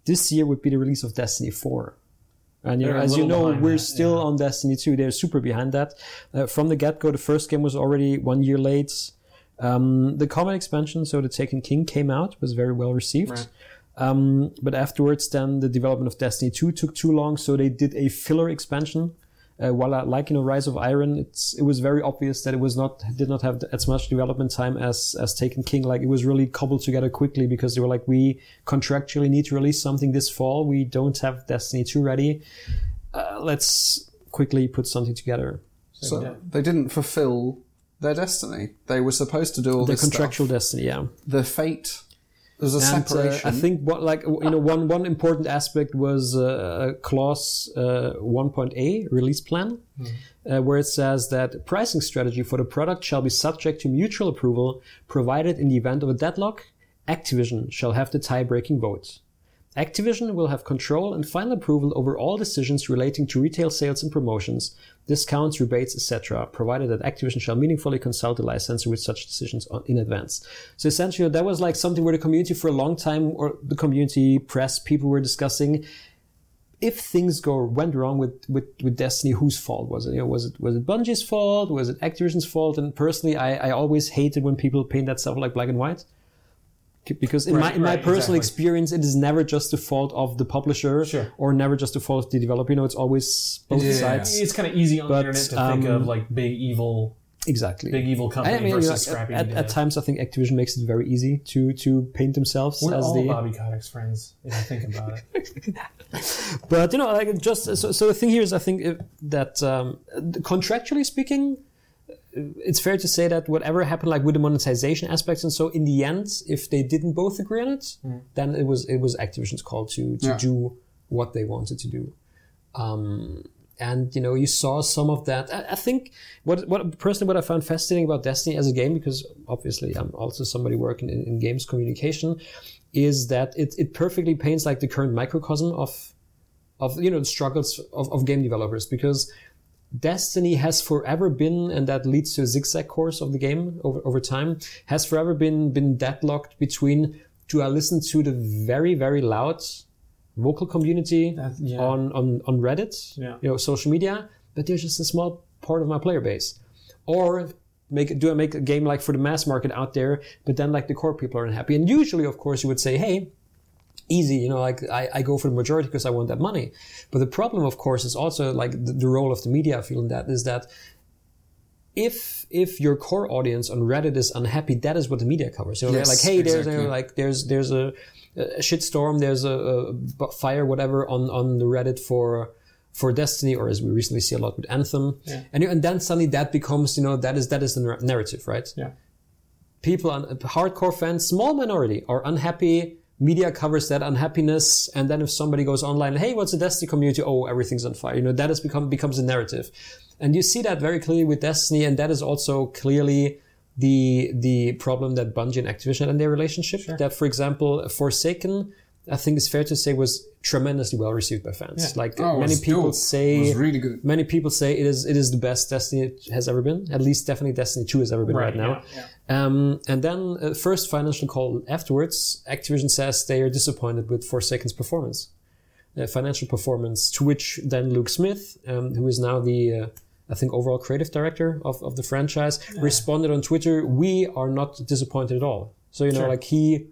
this year would be the release of Destiny 4. And you know, as you know, we're that, still yeah. on Destiny 2. They're super behind that. Uh, from the get go, the first game was already one year late. Um, the Comet expansion, so the Taken King, came out, was very well received. Right. Um, but afterwards, then the development of Destiny 2 took too long, so they did a filler expansion. Uh, while I like you know Rise of Iron, it's it was very obvious that it was not did not have as much development time as as Taken King. Like it was really cobbled together quickly because they were like, we contractually need to release something this fall. We don't have Destiny 2 ready. Uh, let's quickly put something together. So yeah. they didn't fulfill their destiny. They were supposed to do all The this contractual stuff. Destiny, yeah. The fate. There was a And uh. I think what like you know one one important aspect was uh, clause uh, 1.a release plan, uh, where it says that pricing strategy for the product shall be subject to mutual approval, provided in the event of a deadlock, Activision shall have the tie-breaking vote. Activision will have control and final approval over all decisions relating to retail sales and promotions, discounts, rebates, etc., provided that Activision shall meaningfully consult the licensor with such decisions on, in advance. So essentially, that was like something where the community for a long time, or the community, press, people were discussing if things go went wrong with, with, with Destiny, whose fault was it? You know, was it was it Bungie's fault? Was it Activision's fault? And personally, I, I always hated when people paint that stuff like black and white because in my Right, in my personal exactly. experience, it is never just the fault of the publisher Sure. or never just the fault of the developer. You know, it's always both Yeah. sides. It's kind of easy on But, the internet to think um, of like big evil, Exactly. big evil company I mean, versus like, scrappy. at, at times, I think Activision makes it very easy to to paint themselves We're as all the. Bobby Kotick's friends, if you think about it. But you know, like just so, so the thing here is, I think that um, contractually speaking, it's fair to say that whatever happened, like with the monetization aspects, and so in the end, if they didn't both agree on it, then it was it was Activision's call to to Yeah. do what they wanted to do. Um, and you know, you saw some of that. I, I think what what personally what I found fascinating about Destiny as a game, because obviously I'm also somebody working in, in games communication, is that it, it perfectly paints like the current microcosm of of you know the struggles of, of game developers because Destiny has forever been, and that leads to a zigzag course of the game over, over time, has forever been been deadlocked between do I listen to the very, very loud vocal community That- yeah. on, on, on Reddit, Yeah. you know, social media, but there's just a small part of my player base. Or make do I make a game like for the mass market out there, but then like the core people are unhappy. And usually, of course, you would say, hey, easy, you know, like I, I go for the majority because I want that money. But the problem, of course, is also like the, the role of the media. I feel in that is that if if your core audience on Reddit is unhappy, that is what the media covers. So they're Yes, like, hey, there's you know, like there's there's a, a shitstorm, there's a, a fire, whatever on on the Reddit for for Destiny, or as we recently see a lot with Anthem, and and then suddenly that becomes you know that is that is the narrative, right? Yeah. people, hardcore fans, small minority, are unhappy. Media covers that unhappiness, and then if somebody goes online, hey, what's the Destiny community? Oh, everything's on fire. You know that has become becomes a narrative, and you see that very clearly with Destiny, and that is also clearly the the problem that Bungie and Activision and their relationship. That, for example, Forsaken, I think it's fair to say, was tremendously well received by fans. Like Oh, many people dope. say, It was really good. many people say it is it is the best Destiny has ever been. At least definitely Destiny Two has ever been right, now. yeah, Um, and then uh, first financial call afterwards, Activision says they are disappointed with Forsaken's performance, uh, financial performance. To which then Luke Smith, um, who is now the uh, I think overall creative director of, of the franchise, responded on Twitter, "We are not disappointed at all." So you know, Sure. like he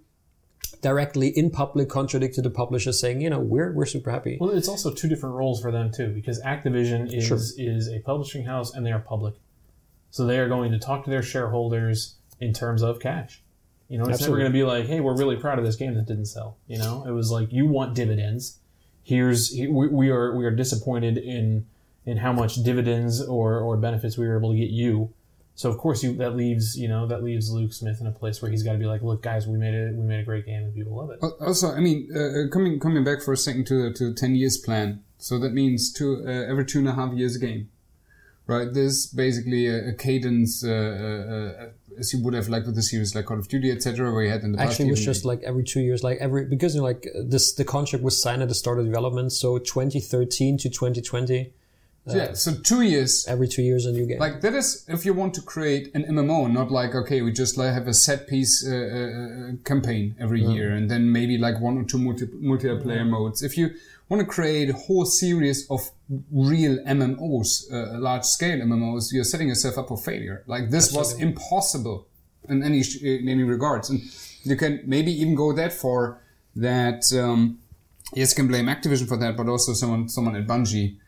directly in public contradicted the publisher, saying, "You know, we're we're super happy." Well, it's also two different roles for them too, because Activision is Sure. is a publishing house and they are public, so they are going to talk to their shareholders in terms of cash. You know, it's Absolutely. never going to be like, "Hey, we're really proud of this game that didn't sell." You know, it was like, "You want dividends? Here's we, we are we are disappointed in in how much dividends or or benefits we were able to get you." So of course you that leaves you know that leaves Luke Smith in a place where he's got to be like, "Look, guys, we made it. We made a great game and people love it." Al- Also, I mean, uh, uh, coming coming back for a second to to the ten years plan. So that means two uh, every two and a half years a game, right? There's basically a, a cadence uh, uh, uh, as you would have like with the series like Call of Duty, etc. Where you had in the past. Actually, it was just like every two years, like every because you know, like this, the contract was signed at the start of development, so 2013 to 2020, yeah. So two years. every two years a new game. Like that is if you want to create an MMO, not like okay, we just like have a set piece uh, uh, uh, campaign every year, and then maybe like one or two multi- multiplayer modes. If you want to create a whole series of real MMOs, uh, large scale MMOs, you're setting yourself up for failure. Like this was impossible in any sh- in any regards, and you can maybe even go that far that um, yes, you can blame Activision for that, but also someone someone at Bungie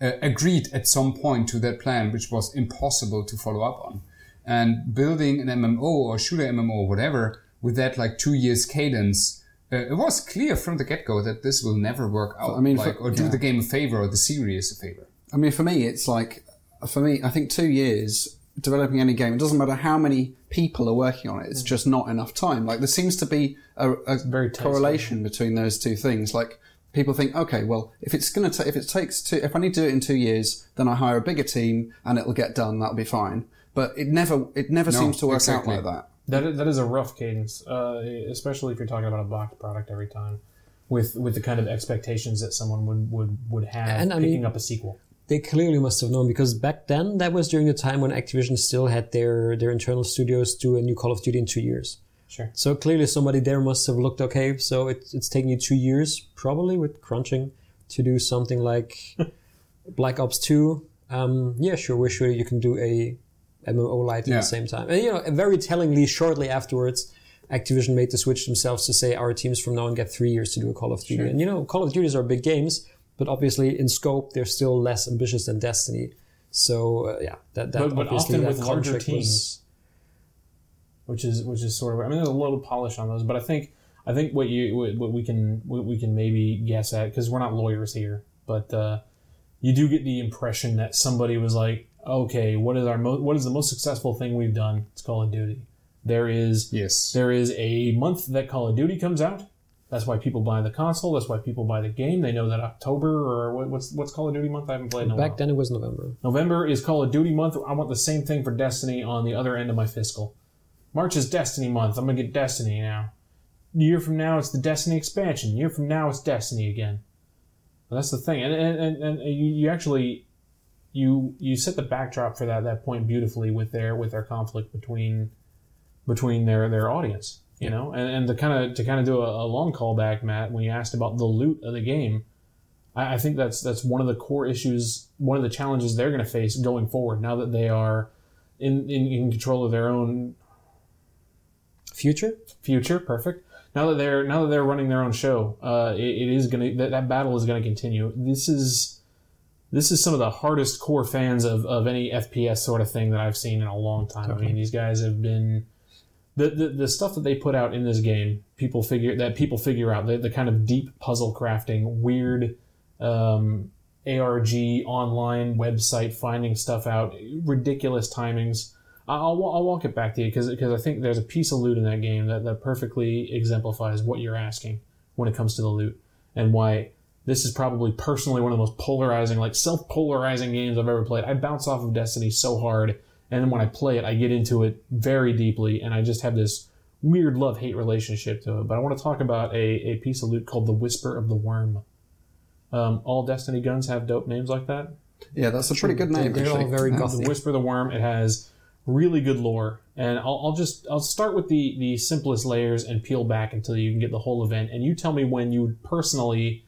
uh, agreed at some point to that plan, which was impossible to follow up on. And building an MMO or shooter MMO or whatever with that like two years cadence, uh, it was clear from the get go that this will never work out. I mean, like, for- or do yeah. the game a favor or the series a favor. I mean, for me, it's like, for me, I think two years developing any game, it doesn't matter how many people are working on it, it's just not enough time. Like, there seems to be a, a very tight correlation between those two things. Like, people think, okay, well, if it's going to, if it takes two, if I need to do it in two years, then I hire a bigger team and it'll get done, that'll be fine. But it never, it never seems to work exactly. out like that. That is, that is a rough cadence, uh, especially if you're talking about a boxed product every time, with with the kind of expectations that someone would would, would have And I picking mean- up a sequel. they clearly must have known because back then that was during the time when Activision still had their their internal studios do a new Call of Duty in two years. Sure. So clearly somebody there must have looked okay. So it's it's taking you two years probably with crunching to do something like Black Ops Two. Um, yeah, sure, we're sure you can do a MMO light at the same time. And you know, very tellingly, shortly afterwards, Activision made the switch themselves to say our teams from now on get three years to do a Call of Duty. And you know, Call of Duties are big games, but obviously in scope they're still less ambitious than Destiny. So uh, yeah, that that but, but obviously often that with larger contract was- teams, which is which is sort of. I mean, there's a little polish on those, but I think I think what you what what we can what we can maybe guess at because we're not lawyers here, but uh, you do get the impression that somebody was like, okay, what is our mo- what is the most successful thing we've done? It's Call of Duty. There is Yes. there is a month that Call of Duty comes out. That's why people buy the console. That's why people buy the game. They know that October or what, what's what's Call of Duty month? I haven't played in a while. back then it was November. November is Call of Duty month. I want the same thing for Destiny on the other end of my fiscal. March is Destiny month. I'm gonna get Destiny now. A year from now, it's the Destiny expansion. A year from now, it's Destiny again. Well, that's the thing, and and, and, and you, you actually you you set the backdrop for that that point beautifully with their with their conflict between between their their audience. You know, and, and to kind of to kind of do a, a long callback, Matt, when you asked about the loot of the game, I, I think that's that's one of the core issues, one of the challenges they're going to face going forward. Now that they are in, in in control of their own Future? future, perfect. Now that they're now that they're running their own show, uh, it, it is going to that, that battle is going to continue. This is this is some of the hardest core fans of, of any FPS sort of thing that I've seen in a long time. I mean, these guys have been the, the the stuff that they put out in this game. People figure that people figure out the, the kind of deep puzzle crafting, weird um, ARG online website finding stuff out, ridiculous timings. I'll, I'll walk it back to you because I think there's a piece of loot in that game that, that perfectly exemplifies what you're asking when it comes to the loot and why this is probably personally one of the most polarizing, like self polarizing games I've ever played. I bounce off of Destiny so hard, and then when I play it, I get into it very deeply, and I just have this weird love hate relationship to it. But I want to talk about a, a piece of loot called the Whisper of the Worm. Um, all Destiny guns have dope names like that. Yeah, that's a pretty good name. They're all very Yeah. gothic. The Whisper of the Worm. It has really good lore, and I'll, I'll just I'll start with the the simplest layers and peel back until you can get the whole event. And you tell me when you would personally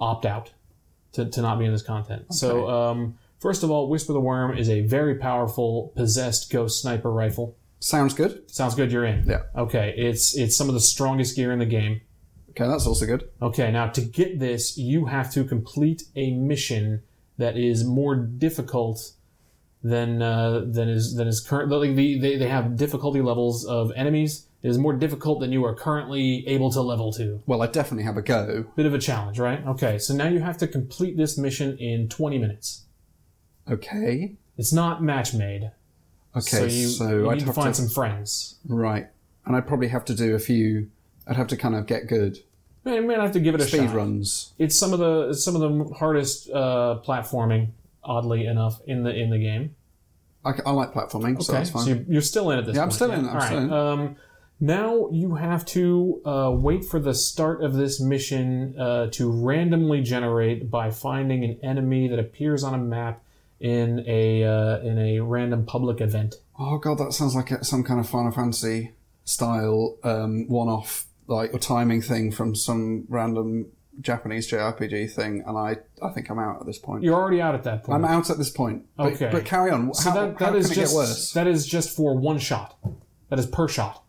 opt out to, to not be in this content. So um, first of all, Whisper the Worm is a very powerful possessed ghost sniper rifle. Sounds good. Sounds good. You're in. Yeah. Okay. It's it's some of the strongest gear in the game. Okay, that's also good. Okay, now to get this, you have to complete a mission that is more difficult than uh, than is than is current. Like the, they they have difficulty levels of enemies. It is more difficult than you are currently able to level to. Well, I definitely have a go. Bit of a challenge, right? Okay, so now you have to complete this mission in 20 minutes. Okay. It's not match made. Okay, so you, so, you I'd need to find to some friends. right, and I'd probably have to do a few. I'd have to kind of get good You may have to give it a speed shot. runs. It's some of the some of the hardest uh, platforming, oddly enough, in the in the game. I, I like platforming, so Okay, that's fine. so you're, you're still in at this Yeah, point. I'm still in, I'm All still right. in. Um, now you have to uh, wait for the start of this mission uh, to randomly generate by finding an enemy that appears on a map in a uh, in a random public event. oh god, that sounds like some kind of Final Fantasy style um, one-off like or timing thing from some random Japanese JRPG thing, and I I think I'm out at this point. You're already out at that point. I'm out at this point. But, Okay. but carry on. So how that, how that is just it get worse? that is just for one shot. That is per shot.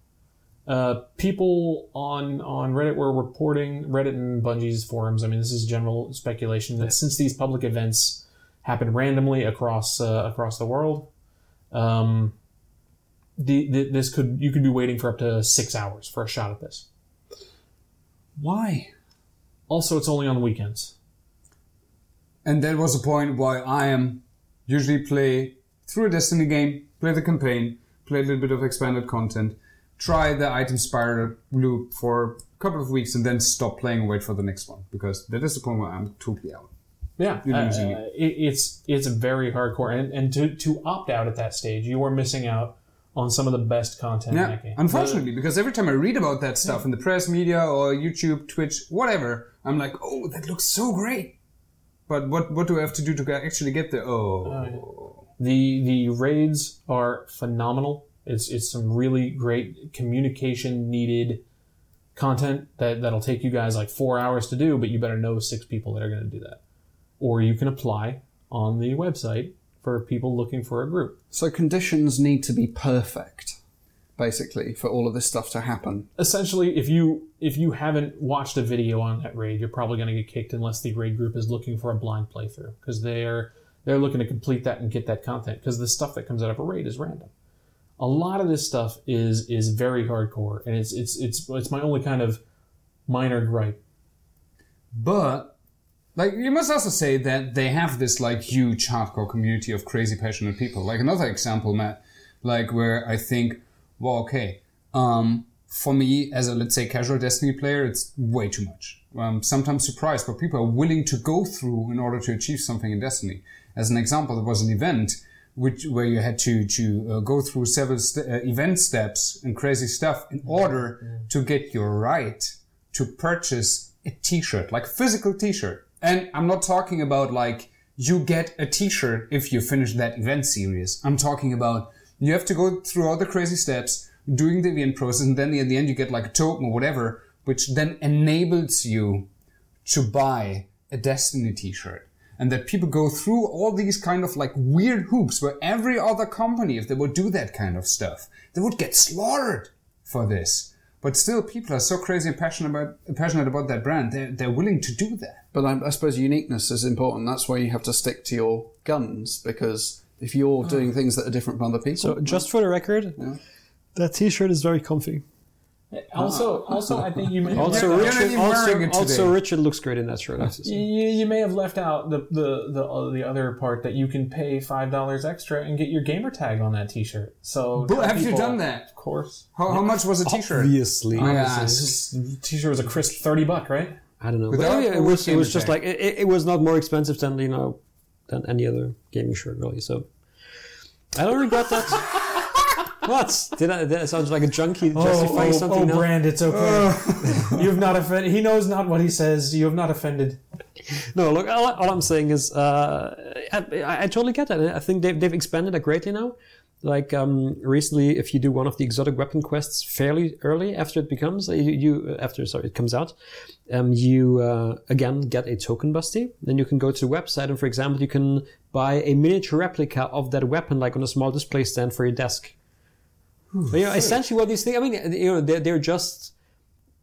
Uh, people on on Reddit were reporting Reddit and Bungie's forums. I mean, this is general speculation that since these public events happen randomly across uh, across the world, um, the, the this could you could be waiting for up to six hours for a shot at this. Why? Also, it's only on the weekends. And that was the point why I am usually play through a Destiny game, play the campaign, play a little bit of expanded content, try the item spiral loop for a couple of weeks, and then stop playing and wait for the next one because that is the point where I'm totally out. Yeah, You're uh, it, it's it's very hardcore, and and to to opt out at that stage, you are missing out on some of the best content Yeah, game. unfortunately, because every time I read about that stuff in the press media or YouTube, Twitch, whatever, I'm like, oh, that looks so great. But what what do I have to do to actually get there? Oh, oh The the raids are phenomenal. It's it's some really great communication needed content that that'll take you guys like four hours to do, but you better know six people that are going to do that. Or you can apply on the website for people looking for a group. So conditions need to be perfect. basically, for all of this stuff to happen. essentially if you if you haven't watched a video on that raid you're probably going to get kicked unless the raid group is looking for a blind playthrough because they're they're looking to complete that and get that content because the stuff that comes out of a raid is random a lot of this stuff is is very hardcore and it's it's it's it's my only kind of minor gripe But like you must also say that they have this like huge hardcore community of crazy passionate people. Like another example, Matt, like where I think, well, okay, um, for me as a let's say casual Destiny player, it's way too much. I'm sometimes surprised what people are willing to go through in order to achieve something in Destiny. As an example, there was an event which where you had to to uh, go through several st- uh, event steps and crazy stuff in order to get your right to purchase a t-shirt, like a physical t-shirt. And I'm not talking about like you get a t-shirt if you finish that event series. I'm talking about you have to go through all the crazy steps doing the event process and then at the end you get like a token or whatever, which then enables you to buy a Destiny t-shirt. And that people go through all these kind of like weird hoops where every other company, if they would do that kind of stuff, they would get slaughtered for this. But still, people are so crazy and passionate about passionate about that brand. They're they're willing to do that. But I, I suppose uniqueness is important. That's why you have to stick to your guns because if you're doing ah. things that are different from other people, So just for the record, that T-shirt is very comfy. Also also i think you may Also, Richard, also, also. Richard looks great in that shirt. I have to say. you, you may have left out the the the, uh, the other part that you can pay five dollars extra and get your gamer tag on that T-shirt. So But tell have you done that? Of course. How, how much was a t-shirt? Obviously, Oh, yeah. T-shirt was a crisp thirty buck, right? I don't know. Without But yeah, it was it was just tag? like it, it- it was not more expensive than you know than any other gaming shirt really. So I don't regret that. what did I? That sounds like a junkie justifying something. now? Brand, it's okay. You've not offended. He knows not what he says. You have not offended. No, look, all, all I'm saying is, uh, I, I, I totally get that. I think they've, they've expanded it greatly now. Like um, recently, if you do one of the exotic weapon quests fairly early after it becomes, uh, you, you after sorry it comes out, um, you uh, again get a token Basti. Then you can go to the website and, for example, you can buy a miniature replica of that weapon, like on a small display stand for your desk. But, you know, essentially, what these things, I mean, uh, you know, they're, they're just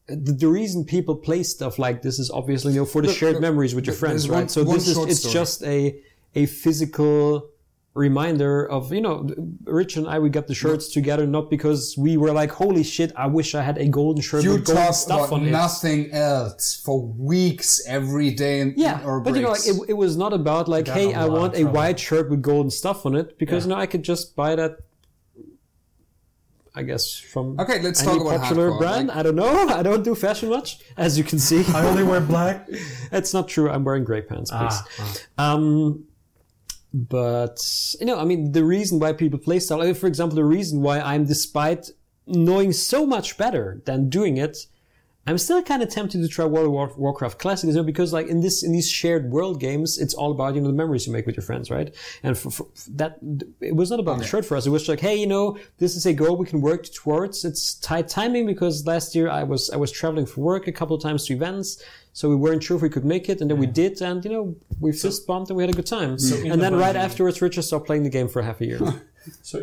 the, the reason people play stuff like this is obviously you know for the shared look, memories with your friends, right? one- so one this is, it's story. just a a physical reminder of you know Rich and I we got the shirts together not because we were like holy shit I wish I had a golden shirt You with golden stuff about on it. nothing else for weeks every day in, Yeah, but you know, like it, it was not about like, hey, I want a white shirt with golden stuff on it because Yeah. you know I could just buy that. I guess from Okay, let's any talk about popular hardcore, brand. like- I don't know. I don't do fashion much, as you can see. I only wear black. It's not true. I'm wearing gray pants, please. Ah, Um, but you know, I mean, the reason why people play style, like, for example, the reason why I'm, despite knowing so much better than doing it, I'm still kind of tempted to try World of War- Warcraft Classic, you know, because like in this in these shared world games, it's all about you know the memories you make with your friends, right? And for, for that, it was not about the shirt for us. It was like, hey, you know, this is a goal we can work towards. It's tight timing because last year I was I was traveling for work a couple of times to events, so we weren't sure if we could make it, and then we did, and you know, we fist bumped and we had a good time. in and the then right afterwards, Richard stopped playing the game for half a year. So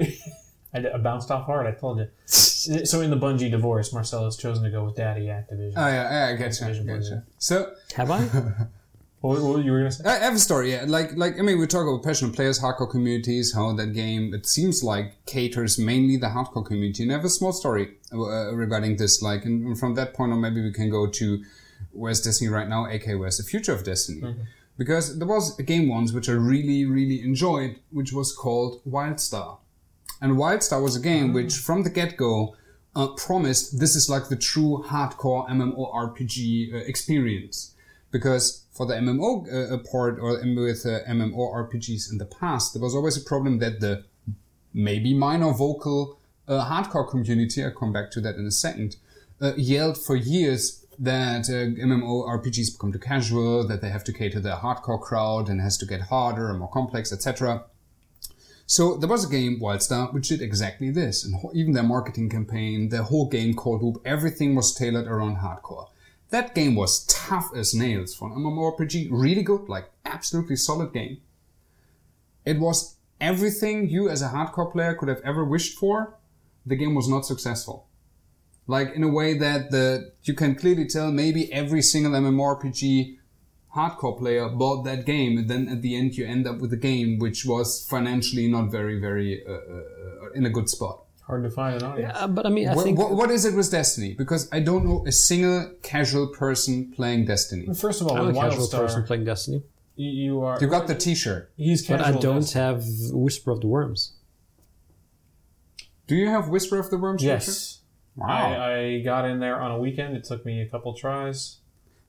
I, I bounced off hard. I told you. So in the Bungie divorce, Marcel has chosen to go with Daddy Activision. Oh yeah, yeah, I get you. I Activision get you. So Have I? What, what you were gonna say? I have a story. Yeah, like like I mean, we talk about passionate players, hardcore communities, how that game it seems like caters mainly the hardcore community. And I have a small story uh, regarding this. Like, and from that point on, maybe we can go to where's Destiny right now, aka where's the future of Destiny. Because there was a game once which I really, really enjoyed, which was called Wildstar. And Wildstar was a game which, from the get go, uh, promised this is like the true hardcore MMORPG uh, experience. Because for the MMO uh, part or with uh, MMORPGs in the past, there was always a problem that the maybe minor vocal uh, hardcore community, I'll come back to that in a second, uh, yelled for years that uh, MMORPGs become too casual, that they have to cater the hardcore crowd and has to get harder and more complex, etc. So there was a game, Wildstar, which did exactly this. And even their marketing campaign, their whole game called Loop, everything was tailored around hardcore. That game was tough as nails for an MMORPG. Really good, like absolutely solid game. It was everything you as a hardcore player could have ever wished for, the game was not successful. Like in a way that the you can clearly tell maybe every single MMORPG hardcore player bought that game, and then at the end you end up with a game which was financially not very, very uh, uh, in a good spot. Hard to find an audience. Uh, but I mean, I What, think what, what is it with Destiny? Because I don't know a single casual person playing Destiny. First of all, I'm a casual WildStar, person playing Destiny, you, you are. You got the T-shirt. He's casual but. I don't Destiny. have Whisper of the Worms. Do you have Whisper of the Worms? T-shirt? Yes. Wow. I, I got in there on a weekend. It took me a couple tries.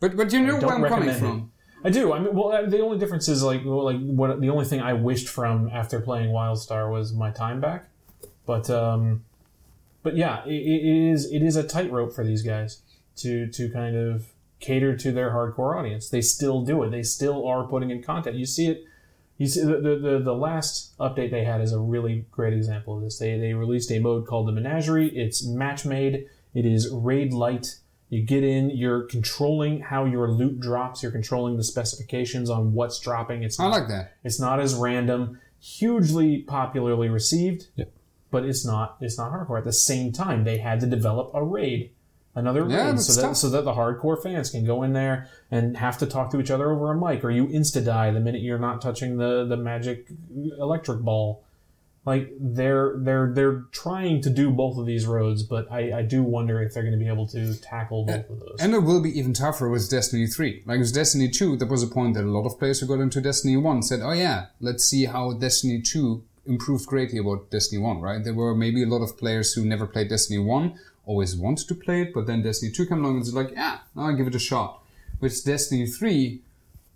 but but you know where I'm coming recommend from. I do. I mean, well, uh, the only difference is like, well, like what the only thing I wished from after playing WildStar was my time back. But, um, but yeah, it, it is it is a tightrope for these guys to to kind of cater to their hardcore audience. They still do it. They still are putting in content. You see it. You see the the, the, the last update they had is a really great example of this. They they released a mode called the Menagerie. It's match made. It is raid light. You get in, you're controlling how your loot drops, you're controlling the specifications on what's dropping. It's I like that. it's not as random, hugely popularly received, Yep. but it's not it's not hardcore. At the same time, they had to develop a raid, another Yeah, raid, so that tough. so that the hardcore fans can go in there and have to talk to each other over a mic, or you insta die the minute you're not touching the the magic electric ball. Like they're they're they're trying to do both of these roads, but I, I do wonder if they're going to be able to tackle both of those. And it will be even tougher with Destiny 3. Like with Destiny 2, there was a point that a lot of players who got into Destiny 1 said, oh yeah, let's see how Destiny 2 improved greatly about Destiny 1, right? There were maybe a lot of players who never played Destiny 1, always wanted to play it, but then Destiny 2 came along and it's like, yeah, now I'll give it a shot. With Destiny 3,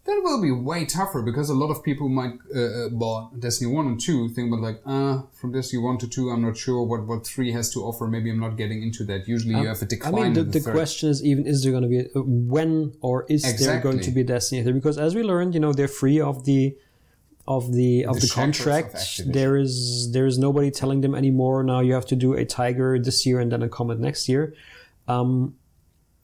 that will be way tougher because a lot of people might uh, uh, bought Destiny 1 and 2 think about like, uh, from Destiny 1 to 2, I'm not sure what, what 3 has to offer. Maybe I'm not getting into that. Usually you have a decline I mean, the, the, the question is even is there going to be a, when or is there going to be a Destiny 3? Because as we learned, you know, they're free of the of the of The the, shackles of contract. There is there is nobody telling them anymore. Now you have to do a Tiger this year and then a Comet next year. Um,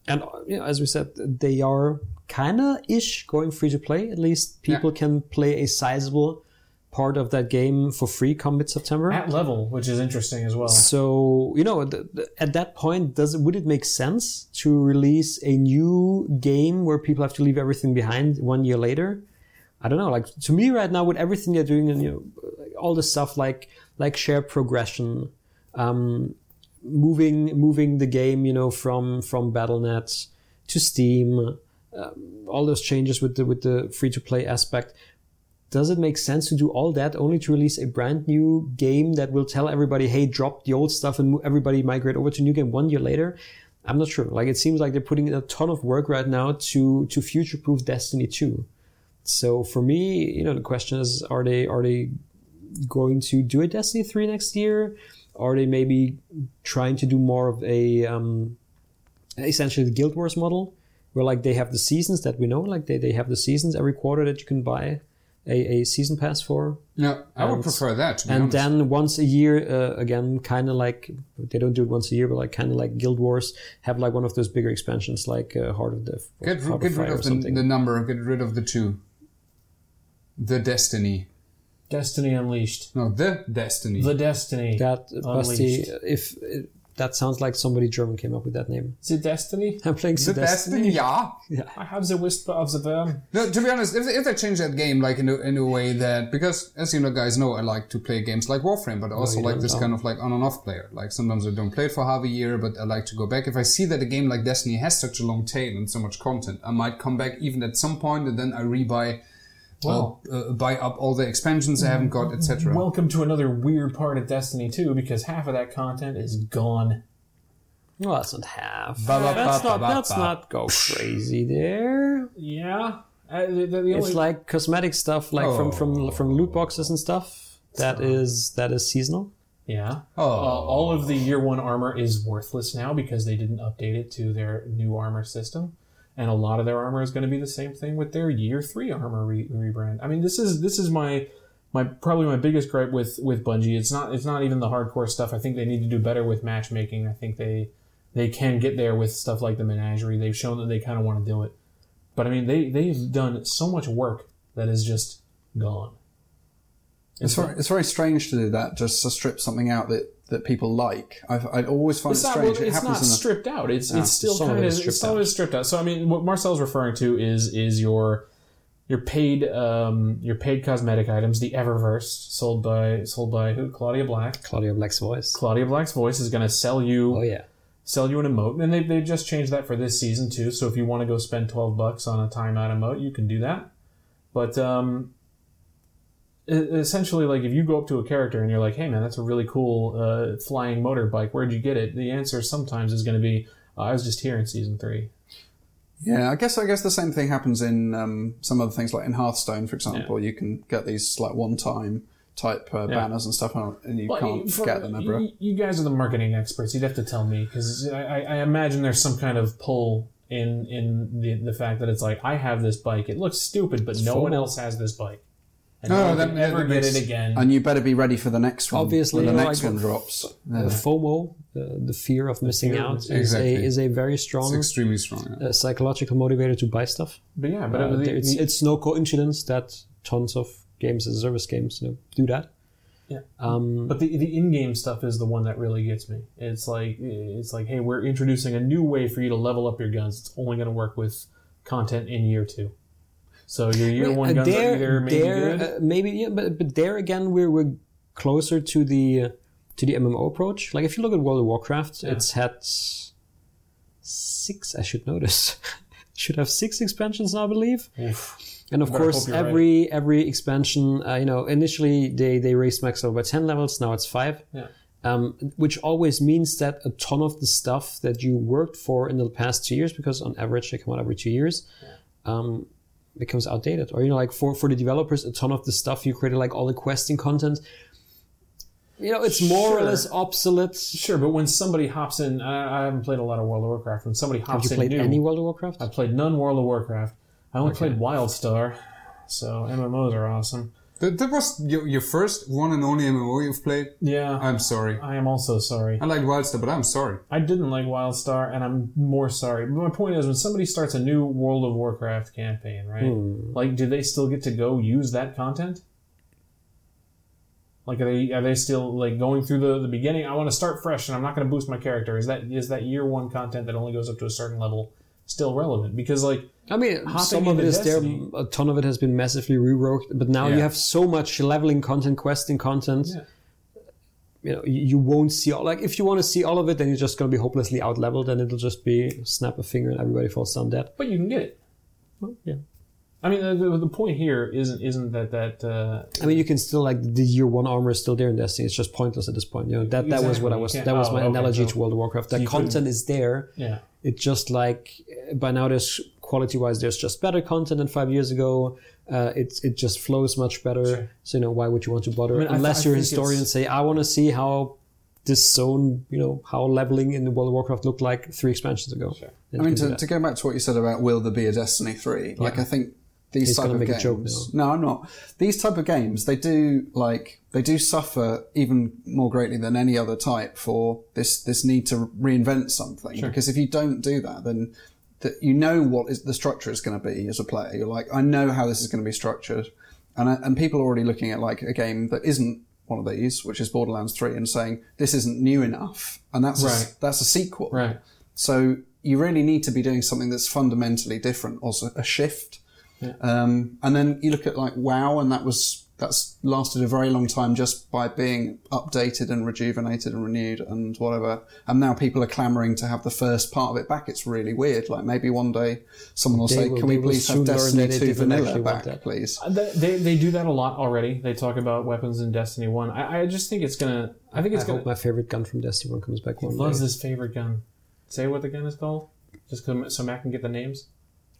and you know, as we said, they are kind of ish going free to play. At least people can play a sizable part of that game for free come mid September. At level, which is interesting as well. So you know, th- th- at that point, does it would it make sense to release a new game where people have to leave everything behind one year later? I don't know. Like to me, right now, with everything they're doing, and you know, all the stuff like like shared progression, um, moving moving the game, you know, from from Battle.net to Steam, um, all those changes with the with the free to play aspect does it make sense to do all that only to release a brand new game that will tell everybody, hey, drop the old stuff and everybody migrate over to new game one year later? I'm not sure. Like it seems like they're putting in a ton of work right now to to future proof Destiny 2. So for me, you know, the question is, are they are they going to do a Destiny 3 next year? Are they maybe trying to do more of a um, essentially the Guild Wars model, where like they have the seasons that we know, like they, they have the seasons every quarter that you can buy a, a season pass for, No, I would prefer that. To be and honest. then once a year, uh, again, kind of like they don't do it once a year, but like kind of like Guild Wars, have like one of those bigger expansions, like uh, Heart of Death, or get, Heart get of rid of the, the number. Get rid of the two. The Destiny. Destiny Unleashed. No, the Destiny. The Destiny. that Basti, Unleashed. if that sounds like somebody German came up with that name. Is it Destiny? I'm playing the the Destiny, yeah. I have the whisper of the worm. No, to be honest, if, if they change that game like in a, in a way that because as you know, guys know, I like to play games like Warframe, but also you like this Oh. kind of like on and off player. Like sometimes I don't play it for half a year, but I like to go back. If I see that a game like Destiny has such a long tail and so much content, I might come back even at some point and then I rebuy. Well- uh, buy up all the expansions I haven't got, etc. Welcome to another weird part of Destiny 2 because half of that content is gone. Well, that's not half. Ba, ba, That's ba, not. ba, ba, That's ba. not go crazy there. Yeah. Uh, the, the, the It's only, like cosmetic stuff, like from from from loot boxes and stuff. That is that is seasonal. yeah. Oh. Uh, all of the year one armor is worthless now because they didn't update it to their new armor system, and a lot of their armor is going to be the same thing with their year three armor re- rebrand. I mean, this is this is my my probably my biggest gripe with with Bungie. It's not it's not even the hardcore stuff. I think they need to do better with matchmaking. I think they they can get there with stuff like the menagerie. They've shown that they kind of want to do it, but I mean they they've done so much work that is just gone. It's very, it's very strange to do that, just to strip something out that, that people like. I've, I always find It's it not, strange. well, it it's happens not in the, stripped out. It's it's still kind of is it's stripped some out. stripped out. So I mean, what Marcel's referring to is is your your paid um, your paid cosmetic items, the Eververse sold by sold by who? Claudia Black. Claudia Black's voice. Claudia Black's voice is going to sell you Oh yeah. sell you an emote, and they they just changed that for this season too. So if you want to go spend twelve bucks on a timeout emote, you can do that. But um, essentially, like if you go up to a character and you're like, "Hey man, that's a really cool uh, flying motorbike. Where'd you get it?" The answer sometimes is going to be, "Oh, "I was just here in season three. yeah, I guess I guess the same thing happens in um, some other things, like in Hearthstone, for example. You can get these like one-time type uh, banners and stuff, and you Well, can't for- get them ever. You, guys are the marketing experts. You'd have to tell me because I, I I imagine there's some kind of pull in in the the fact that it's like I have this bike. It looks stupid, but no one else has this bike. And Oh, no one that- can yeah, ever that get it again. And you better be ready for the next one. Obviously, when the next like- one drops. Uh, FOMO, uh, the fear of missing fear out, missing- is, a, is a very It's strong extremely strong. yeah. uh, psychological motivator to buy stuff. But yeah, but Uh, uh, the, it's, the- it's no coincidence that tons of games as a service games you know, do that. Yeah. Um, but the the in-game stuff is the one that really gets me. It's like it's like, hey, we're introducing a new way for you to level up your guns. It's only going to work with content in year two. So your year one uh, guns there, are either maybe good. uh, maybe yeah, but but there again, we're we're closer to the uh, to the MMO approach. Like if you look at World of Warcraft, it's had six. I should notice. should have six expansions now, I believe. And of Better course, every every expansion, uh, you know, initially they they raised max level by ten levels. Now it's five. Yeah. Um, which always means that a ton of the stuff that you worked for in the past two years, because on average they come out every two years, yeah. um, becomes outdated. Or you know, like for for the developers, a ton of the stuff you created, like all the questing content, you know, it's more or less obsolete. Sure, but when somebody hops in, I, I haven't played a lot of World of Warcraft. When somebody Have hops you in played new, any World of Warcraft? I played none World of Warcraft. I only played WildStar, so MMOs are awesome. That, that was your, your first one and only MMO you've played. Yeah, I'm sorry. I am also sorry. I like Wildstar, but I'm sorry. I didn't like WildStar, and I'm more sorry. But my point is, when somebody starts a new World of Warcraft campaign, right? Hmm. Like, do they still get to go use that content? Like, are they are they still like going through the, the beginning? I want to start fresh, and I'm not going to boost my character. Is that is that year one content that only goes up to a certain level still relevant? Because like, I mean, some of it is Destiny. there. A ton of it has been massively reworked, but now you have so much leveling content, questing content. Yeah. You know, you you won't see all. Like, if you want to see all of it, then you're just going to be hopelessly out leveled, and it'll just be snap a finger and everybody falls down dead. but you can get it. Well, yeah. I mean, the, the, the point here isn't isn't that that uh, I mean, you can still like the year one armor is still there in Destiny. It's just pointless at this point. You know that that was what I was. That was oh, my okay, analogy so- to World of Warcraft. That you couldn't- content is there. yeah. It's just like uh, by now there's quality wise there's just better content than five years ago. Uh, it it just flows much better. Sure. So you know why would you want to bother I th- unless I you're a historian and it's- say I want to see how this zone you know how leveling in the World of Warcraft looked like three expansions ago. Then I mean, to, to go back to what you said about will there be a Destiny three? Like, I think these He's type of games. No, I'm not. These type of games, they do like they do suffer even more greatly than any other type for this this need to reinvent something. Because if you don't do that, then that you know what is the structure is going to be as a player. You're like, I know how this is going to be structured, and I- and people are already looking at like a game that isn't one of these, which is Borderlands three, and saying this isn't new enough, and that's Right. a, that's a sequel. Right. So you really need to be doing something that's fundamentally different, also a shift. Um, and then you look at like WoW, and that was that's lasted a very long time just by being updated and rejuvenated and renewed and whatever. And now people are clamoring to have the first part of it back. It's really weird. Like maybe one day someone will They say, will- "Can we please have Destiny Two Vanilla back, that. please?" Uh, They, they, they do that a lot already. They talk about weapons in Destiny One. I, I just think it's gonna. I think it's I gonna. hope my favorite gun from Destiny One comes back one loves day. his favorite gun. Say what the gun is called, just so Matt can get the names.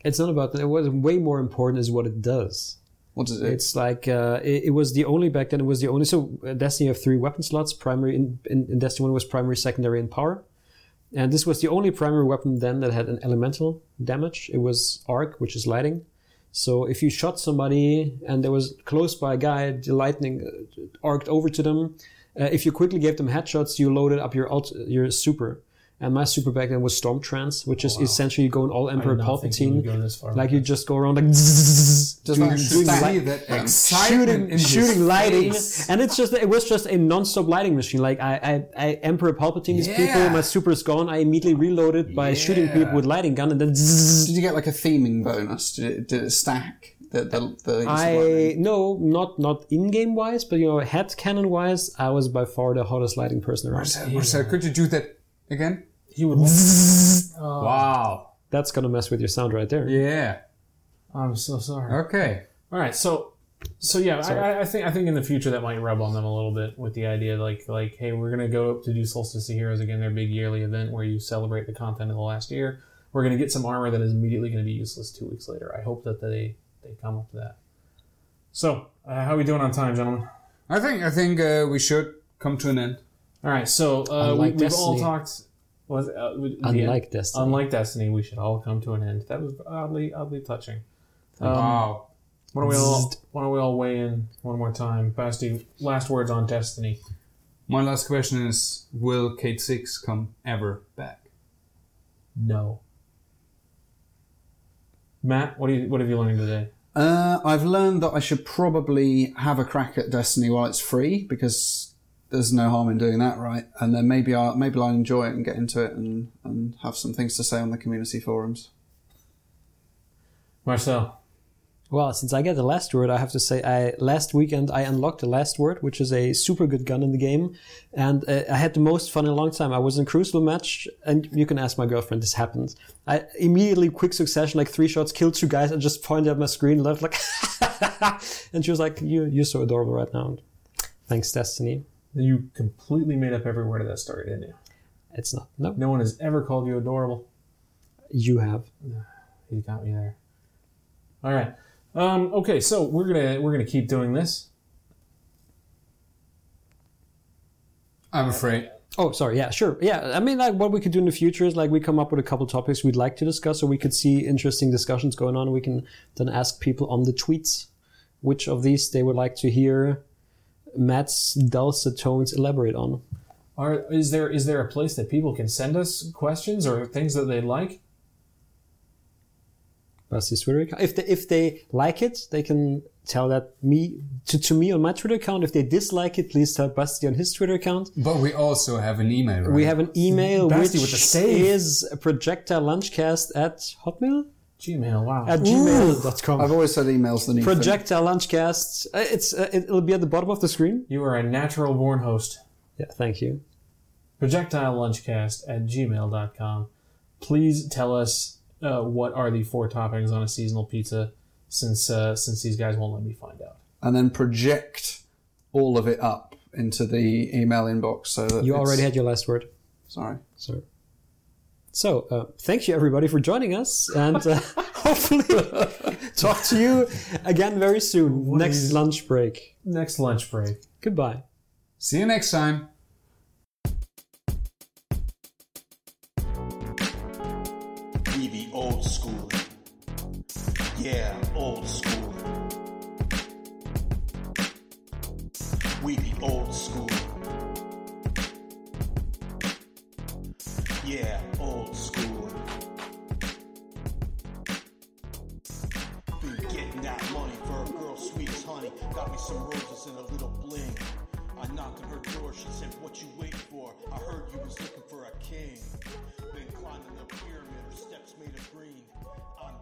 It's not about that. What's way more important is what it does. What does it? It's like uh, it, it was the only back then. It was the only. So uh, Destiny have three weapon slots. Primary in, in, in Destiny one was primary, secondary, and power. And this was the only primary weapon then that had an elemental damage. It was arc, which is lighting. So if you shot somebody and there was close by a guy, the lightning uh, arced over to them. Uh, if you quickly gave them headshots, you loaded up your ult, your super. And my super back then was Storm Trance, which is oh, essentially going all Emperor you Palpatine. go this far. Like you just go around like zzz, Does doing, light- that shooting, shooting lighting, face. and it's just it was just a non-stop lighting machine. Like I, I, I Emperor Palpatine these people, my super is gone. I immediately reloaded by shooting people with lighting gun, and then zzz. Did you get like a theming bonus? Did it, did it stack the the, the I no, not not in-game wise, but you know, head canon wise, I was by far the hottest lighting person around. Marcel, Marcel, could you do that again? He would. Wow. That's gonna mess with your sound right there. Yeah. I'm so sorry. Okay. All right, so so yeah, I, I- I think I think in the future that might rub on them a little bit with the idea like like hey, we're gonna go up to do Solstice of Heroes again, their big yearly event where you celebrate the content of the last year. We're gonna get some armor that is immediately gonna be useless two weeks later. I hope that they they come up to that. So uh, how are we doing on time, gentlemen? I think I think uh, we should come to an end. All right, so uh, we, Unlike we've all Destiny. talked. Was uh, we- the Unlike Destiny. unlike Destiny, we should all come to an end. That was oddly oddly touching. Um, wow. Why don't we all why don't we all weigh in one more time? Basti, last words on Destiny. My last question is: Will Cayde-6 come ever back? No. Matt, what do you what have you learned today? Uh, I've learned that I should probably have a crack at Destiny while it's free because there's no harm in doing that, right? And then maybe I'll maybe I'll enjoy it and get into it and, and have some things to say on the community forums. Marcel. Well, since I get the last word, I have to say, I last weekend I unlocked the last word, which is a super good gun in the game, and uh, I had the most fun in a long time. I was in a Crucible match, and you can ask my girlfriend. This happened. I immediately, quick succession, like three shots, killed two guys. I just pointed at my screen, left like, and she was like, "You, you're so adorable right now." Thanks, Destiny. You completely made up every word of that story, didn't you? It's not. No, No one has ever called you adorable. you have. You got me there. All right. Um, okay, so we're gonna we're gonna keep doing this. I'm afraid. Oh, sorry. Yeah, sure. Yeah, I mean, like what we could do in the future is like we come up with a couple topics we'd like to discuss, so we could see interesting discussions going on. We can then ask people on the tweets which of these they would like to hear Matt's dulcet tones elaborate on. Are is there is there a place that people can send us questions or things that they like? Basti's Twitter account. If they if they like it, they can tell that me to, to me on my Twitter account. If they dislike it, please tell Basti on his Twitter account. But we also have an email, right? We have an email Basti which with the save. is projectilelunchcast at hotmail Gmail. Wow. at gmail.com. I've always said emails the new thing. Projectile Lunchcast. Uh, It's uh, it'll be at the bottom of the screen. you are a natural born host. Yeah, thank you. Projectile Lunchcast at gmail.com. Please tell us uh, what are the four toppings on a seasonal pizza since uh, since these guys won't let me find out. and then project all of it up into the email inbox so that You already had your last word, sorry. sir. So, uh, thank you everybody for joining us, and uh, hopefully talk to you again very soon. Next is- lunch break. Next lunch break. Goodbye. See you next time. I knocked on her door, she said, What you waiting for? I heard you was looking for a king. Been climbing the pyramid, her steps made of green. I'm